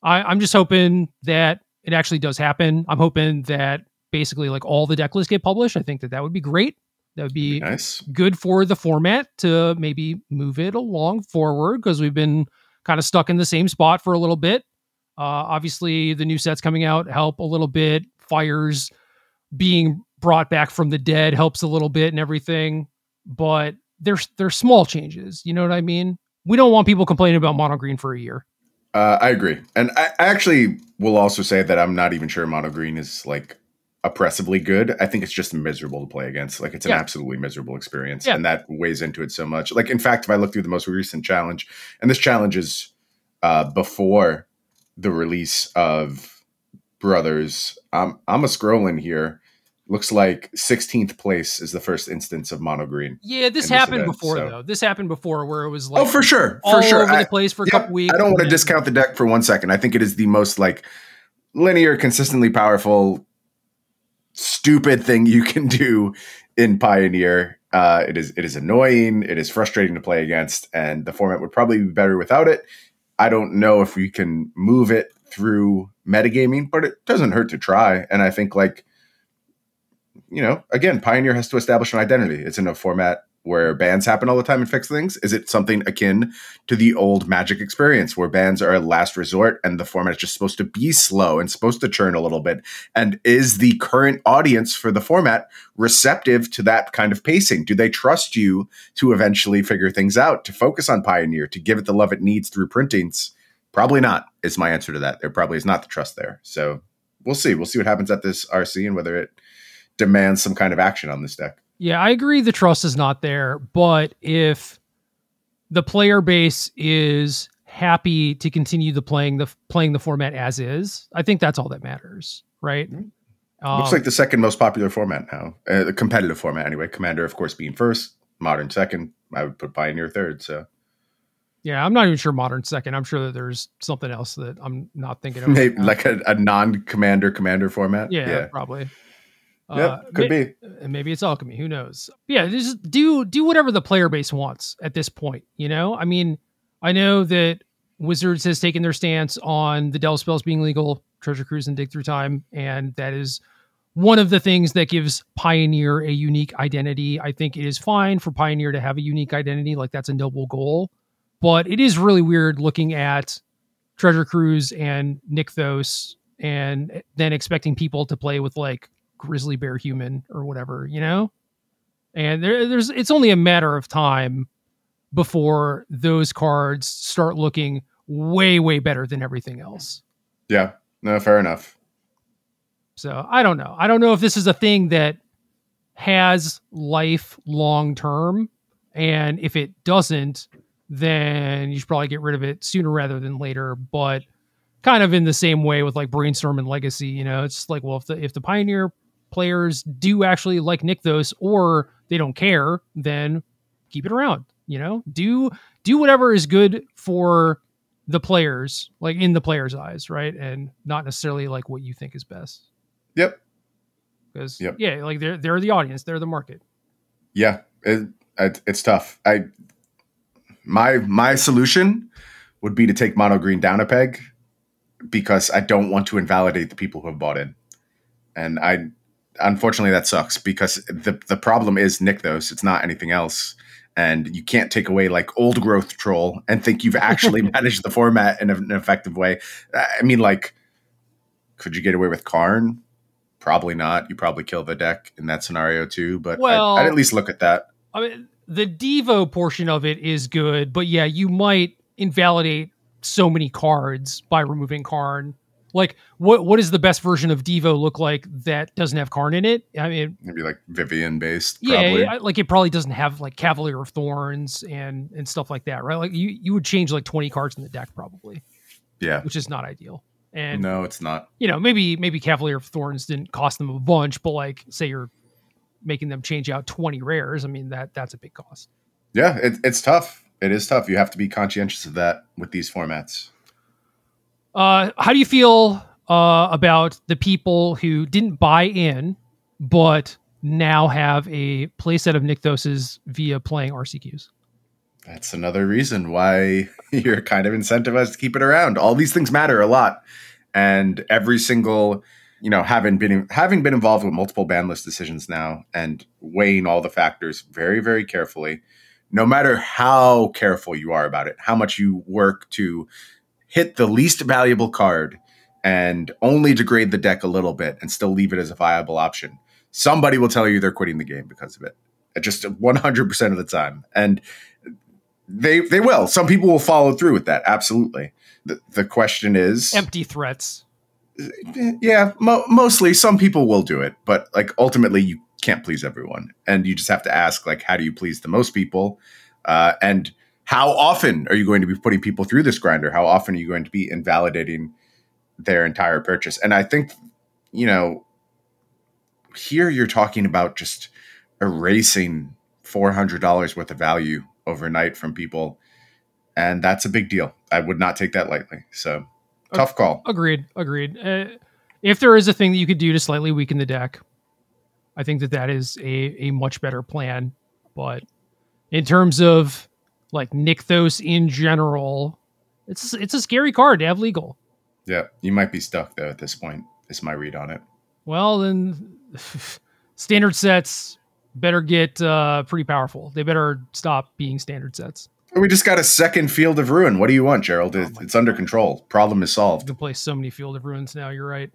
I, I'm just hoping that it actually does happen. I'm hoping that basically like all the deck lists get published. I think that that would be great. That would be Nice. good for the format to maybe move it along forward because we've been kind of stuck in the same spot for a little bit. Uh, obviously, the new sets coming out help a little bit. Fires being brought back from the dead helps a little bit and everything, but there's there's small changes. You know what I mean? We don't want people complaining about mono green for a year. Uh, I agree, and I, I actually will also say that I'm not even sure mono green is like oppressively good. I think it's just miserable to play against. Like it's an Yeah. absolutely miserable experience, Yeah. and that weighs into it so much. Like in fact, if I look through the most recent challenge, and this challenge is uh, before the release of Brothers, I'm I'm a scrolling here. Looks like 16th place is the first instance of mono green. Yeah, this this happened event, before so- though. This happened before where it was like oh, for sure, all for sure. over I- the place for a couple weeks. I don't want to discount the deck for one second. I think it is the most like linear, consistently powerful, stupid thing you can do in Pioneer. Uh, it is it is annoying. It is frustrating to play against, and the format would probably be better without it. I don't know if we can move it through metagaming, but it doesn't hurt to try. And I think like you know, again, Pioneer has to establish an identity. It's in a format where bans happen all the time and fix things. Is it something akin to the old Magic experience where bans are a last resort and the format is just supposed to be slow and supposed to churn a little bit? And is the current audience for the format receptive to that kind of pacing? Do they trust you to eventually figure things out, to focus on Pioneer, to give it the love it needs through printings? Probably not, is my answer to that. There probably is not the trust there. So we'll see. We'll see what happens at this RC and whether it demands some kind of action on this deck. Yeah, I agree the trust is not there, but if the player base is happy to continue the playing the playing the format as is, I think that's all that matters, right? Mhm. Um, Looks like the second most popular format now, uh, the competitive format anyway. Commander, of course, being first, Modern second. I would put Pioneer third. So yeah, I'm not even sure modern second. I'm sure that there's something else that I'm not thinking of. maybe right like a, a non-commander commander format. yeah, probably. Yep, Uh, could may- be. and maybe it's alchemy who knows? Yeah just do do whatever the player base wants at this point you know? I mean i know that wizards has taken their stance on the delve spells being legal treasure cruise and dig through time and that is one of the things that gives pioneer a unique identity. I think it is fine for pioneer to have a unique identity like that's a noble goal but it is really weird looking at treasure cruise and nykthos and then expecting people to play with like grizzly bear human or whatever, you know? And there, there's it's only a matter of time before those cards start looking way, way better than everything else. Yeah. No, fair enough. So I don't know. I don't know if this is a thing that has life long term. And if it doesn't, then you should probably get rid of it sooner rather than later. But kind of in the same way with like brainstorm and legacy, you know, it's like, well, if the if the pioneer players do actually like Nykthos or they don't care, then keep it around. You know, do do whatever is good for the players, like in the players' eyes, right? And not necessarily like what you think is best Yep. because Yep. yeah, like they're they're the audience, they're the market. Yeah, it, it, it's tough. I my my solution would be to take mono green down a peg because I don't want to invalidate the people who have bought in, and I unfortunately that sucks because the the problem is Nykthos. It's not anything else. And you can't take away like old growth troll and think you've actually managed the format in an effective way. I mean, like, could you get away with Karn? Probably not. You probably kill the deck in that scenario too. But well, I'd, I'd at least look at that. I mean, the Devo portion of it is good, but yeah, you might invalidate so many cards by removing Karn like what what does the best version of Devo look like that doesn't have Karn in it? I mean, maybe like Vivien based. Yeah, like it probably doesn't have like Cavalier of Thorns and and stuff like that, right? Like you you would change like twenty cards in the deck probably. Yeah, which is not ideal. And no, it's not. You know, maybe maybe Cavalier of Thorns didn't cost them a bunch, but like say you're making them change out twenty rares. I mean that that's a big cost. Yeah, it, it's tough. It is tough. You have to be conscientious of that with these formats. Uh, how do you feel uh, about the people who didn't buy in, but now have a playset of Nykthoses via playing RCQs? That's another reason why you're kind of incentivized to keep it around. All these things matter a lot, and every single, you know, having been having been involved with multiple ban list decisions now and weighing all the factors very, very carefully. No matter how careful you are about it, how much you work to hit the least valuable card and only degrade the deck a little bit and still leave it as a viable option, somebody will tell you they're quitting the game because of it. Just 100% of the time. And they they will. Some people will follow through with that. Absolutely. The, the question is empty threats. Yeah, mo- mostly some people will do it, but like ultimately you can't please everyone, and you just have to ask like how do you please the most people, uh, and how often are you going to be putting people through this grinder? How often are you going to be invalidating their entire purchase? And I think, you know, here you're talking about just erasing $400 worth of value overnight from people. And that's a big deal. I would not take that lightly. So tough call. Agreed. Agreed. Uh, if there is a thing that you could do to slightly weaken the deck, I think that that is a, a much better plan. But in terms of like Nykthos in general, it's it's a scary card to have legal. Yeah, you might be stuck though at this point. Is my read on it. Well, then standard sets better get uh, pretty powerful. They better stop being standard sets. We just got a second Field of Ruin. What do you want, Gerald? Oh it's under control. Problem is solved. You can play so many Field of Ruins now. You're right.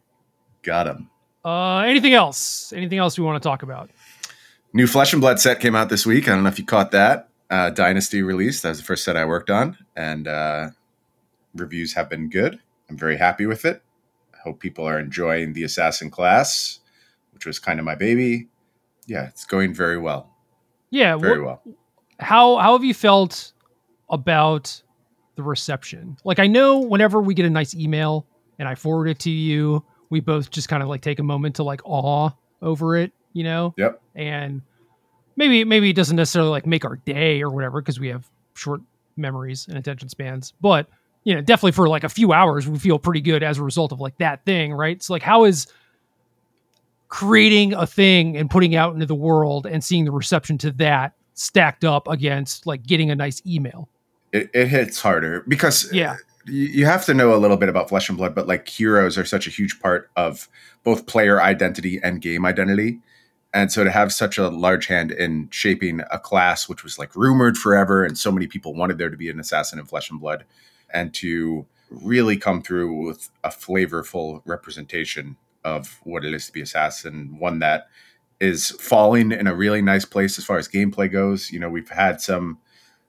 Got him. Uh, anything else? Anything else we want to talk about? New Flesh and Blood set came out this week. I don't know if you caught that uh, Dynasty released. That was the first set I worked on, and uh, reviews have been good. I'm very happy with it. I hope people are enjoying the Assassin class, which was kind of my baby. Yeah, it's going very well. Yeah, very well. How how have you felt about the reception? Like, I know whenever we get a nice email and I forward it to you, we both just kind of like take a moment to like awe over it, you know? Yep. And maybe maybe it doesn't necessarily like make our day or whatever because we have short memories and attention spans but you know definitely for like a few hours we feel pretty good as a result of like that thing right? So like how is creating a thing and putting out into the world and seeing the reception to that stacked up against like getting a nice email? It, it hits harder because uh, yeah. you have to know a little bit about flesh and blood but like heroes are such a huge part of both player identity and game identity and so to have such a large hand in shaping a class which was like rumored forever and so many people wanted there to be an assassin in flesh and blood and to really come through with a flavorful representation of what it is to be assassin one that is falling in a really nice place as far as gameplay goes. You know we've had some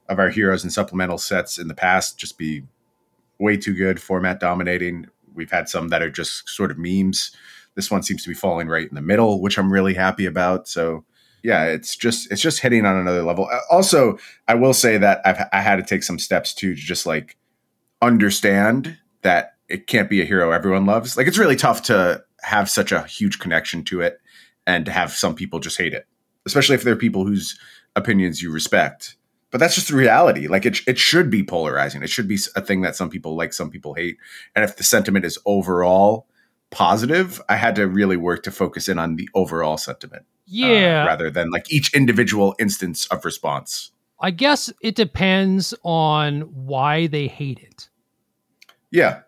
of our heroes and supplemental sets in the past just be way too good format dominating. We've had some that are just sort of memes this one seems to be falling right in the middle, which I'm really happy about. So yeah, it's just it's just hitting on another level. Uh, also, I will say that I've I had to take some steps to just like understand that it can't be a hero everyone loves. Like it's really tough to have such a huge connection to it and to have some people just hate it, especially if they're people whose opinions you respect. But that's just the reality. Like it, it should be polarizing. It should be a thing that some people like, some people hate. And if the sentiment is overall positive, I had to really work to focus in on the overall sentiment. Yeah. uh, rather than like each individual instance of response. I guess it depends on why they hate it. Yeah.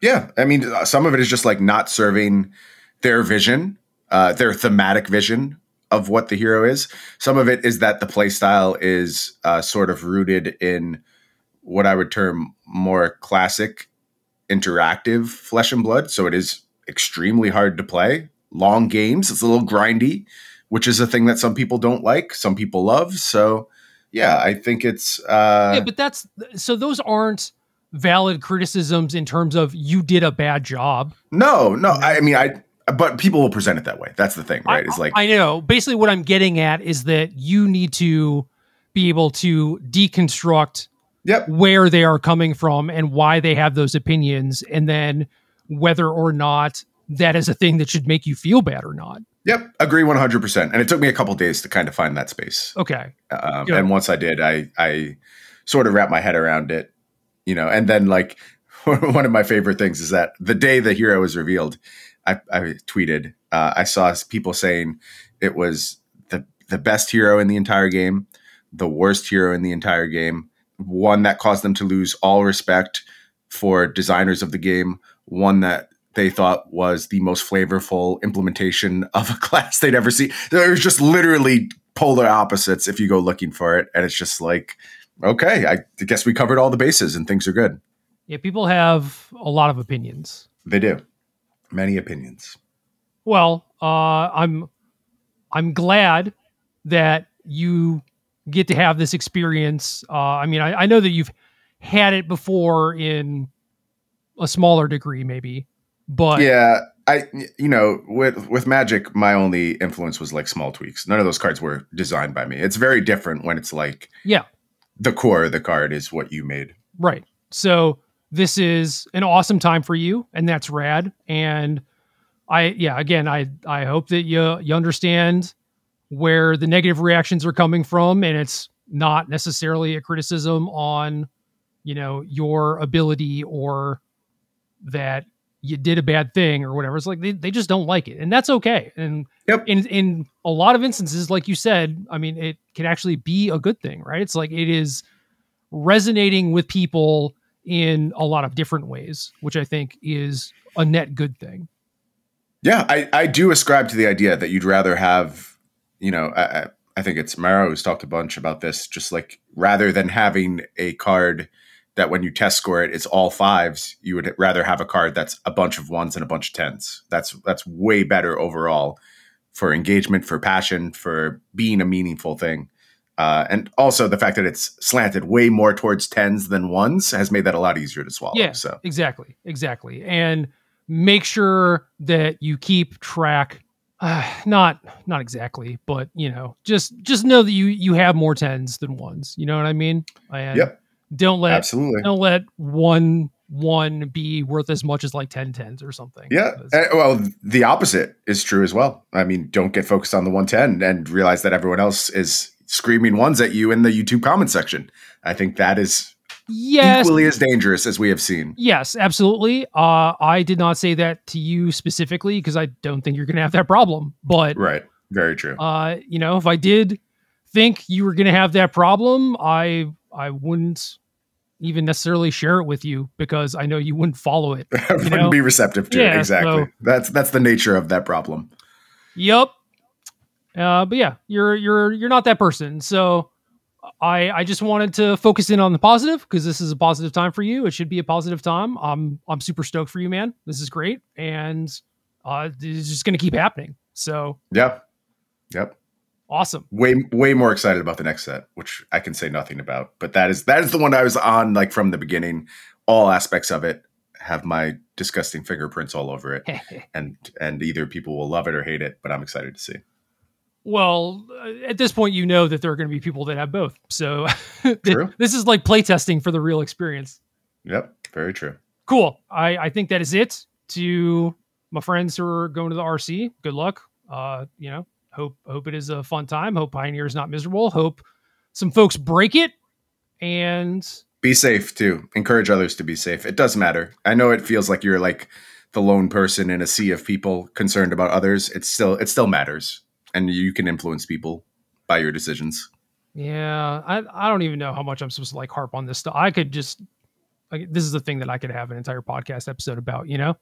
Yeah. I mean, uh, some of it is just like not serving their vision, uh, their thematic vision of what the hero is. Some of it is that the playstyle is uh, sort of rooted in what I would term more classic interactive flesh and blood. So it is extremely hard to play. Long games. It's a little grindy, which is a thing that some people don't like, some people love. So yeah, I think it's uh yeah, but that's so those aren't valid criticisms in terms of you did a bad job. no, no. I, mean, I but people will present it that way. That's the thing, right? I, It's like I know. Basically, what I'm getting at is that you need to be able to deconstruct yep, where they are coming from and why they have those opinions, and then whether or not that is a thing that should make you feel bad or not. yep. Agree one hundred percent. And it took me a couple days to kind of find that space. Okay. Um, and once I did, I I sort of wrapped my head around it, you know. And then like one of my favorite things is that the day the hero was revealed, I, I tweeted. Uh, I saw people saying it was the the best hero in the entire game, the worst hero in the entire game, one that caused them to lose all respect for designers of the game, one that they thought was the most flavorful implementation of a class they'd ever seen. There's just literally polar opposites if you go looking for it, and it's just like, okay, I guess we covered all the bases and things are good. Yeah, people have a lot of opinions. They do many opinions. Well, uh, I'm I'm glad that you get to have this experience. Uh, I mean, I, I know that you've had it before in a smaller degree, maybe, but Yeah, I you know with with Magic, my only influence was like small tweaks. None of those cards were designed by me. It's very different when it's like yeah, the core of the card is what you made. right. So this is an awesome time for you, and that's rad. And I, yeah, again, I I hope that you you understand where the negative reactions are coming from, and it's not necessarily a criticism on, you know, your ability or that you did a bad thing or whatever. It's like they, they just don't like it, and that's okay. And Yep. in in a lot of instances, like you said, I mean, it can actually be a good thing, right? It's like it is resonating with people in a lot of different ways, which I think is a net good thing. Yeah, I, I do ascribe to the idea that you'd rather have, you know, I, I- think it's Maro who's talked a bunch about this, just like rather than having a card that when you test score it, it's all fives, you would rather have a card that's a bunch of ones and a bunch of tens. That's that's way better overall for engagement, for passion, for being a meaningful thing. Uh, and also the fact that it's slanted way more towards tens than ones has made that a lot easier to swallow. Yeah. So Exactly, exactly, and make sure that you keep track. Uh, not not exactly, but you know, just just know that you you have more tens than ones. You know what I mean? And Yep. Don't let absolutely. don't let one one be worth as much as like 10 tens or something. Yeah. Uh, well, the opposite is true as well. I mean, don't get focused on the 110 and realize that everyone else is screaming ones at you in the YouTube comment section. I think that is yes, equally as dangerous as we have seen. Yes, absolutely. Uh, I did not say that to you specifically because I don't think you're going to have that problem. But Right. Very true. uh, you know, if I did think you were going to have that problem, I I wouldn't even necessarily share it with you because I know you wouldn't follow it. I wouldn't know? be receptive to Yeah, it. Exactly. so- That's that's the nature of that problem. Yep. Uh, but yeah, you're you're you're not that person. So I I just wanted to focus in on the positive because this is a positive time for you. It should be a positive time. I'm I'm super stoked for you, man. This is great, and uh, it's just gonna keep happening. So Yep. Yep. awesome. Way way more excited about the next set, which I can say nothing about. But that is that is the one I was on like from the beginning. All aspects of it have my disgusting fingerprints all over it. and and either people will love it or hate it but i'm excited to see well, uh, at this point, you know that there are going to be people that have both. So True. this is like playtesting for the real experience. yep very true cool. I, I think that is it to my friends who are going to the RC. Good luck. Uh, you know, hope hope it is a fun time. Hope Pioneer is not miserable. Hope some folks break it. And be safe too encourage others to be safe it does matter i know it feels like you're like the lone person in a sea of people concerned about others it still it still matters and you can influence people by your decisions. Yeah, I I don't even know how much I'm supposed to like harp on this stuff. I could just like this is the thing that I could have an entire podcast episode about. You know,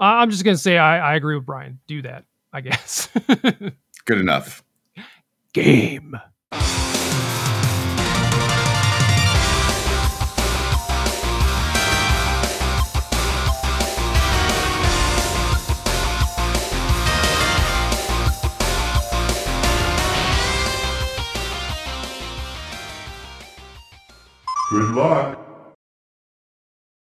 I- I'm just gonna say I I agree with Brian. Do that, I guess. Good enough. Game. Good luck.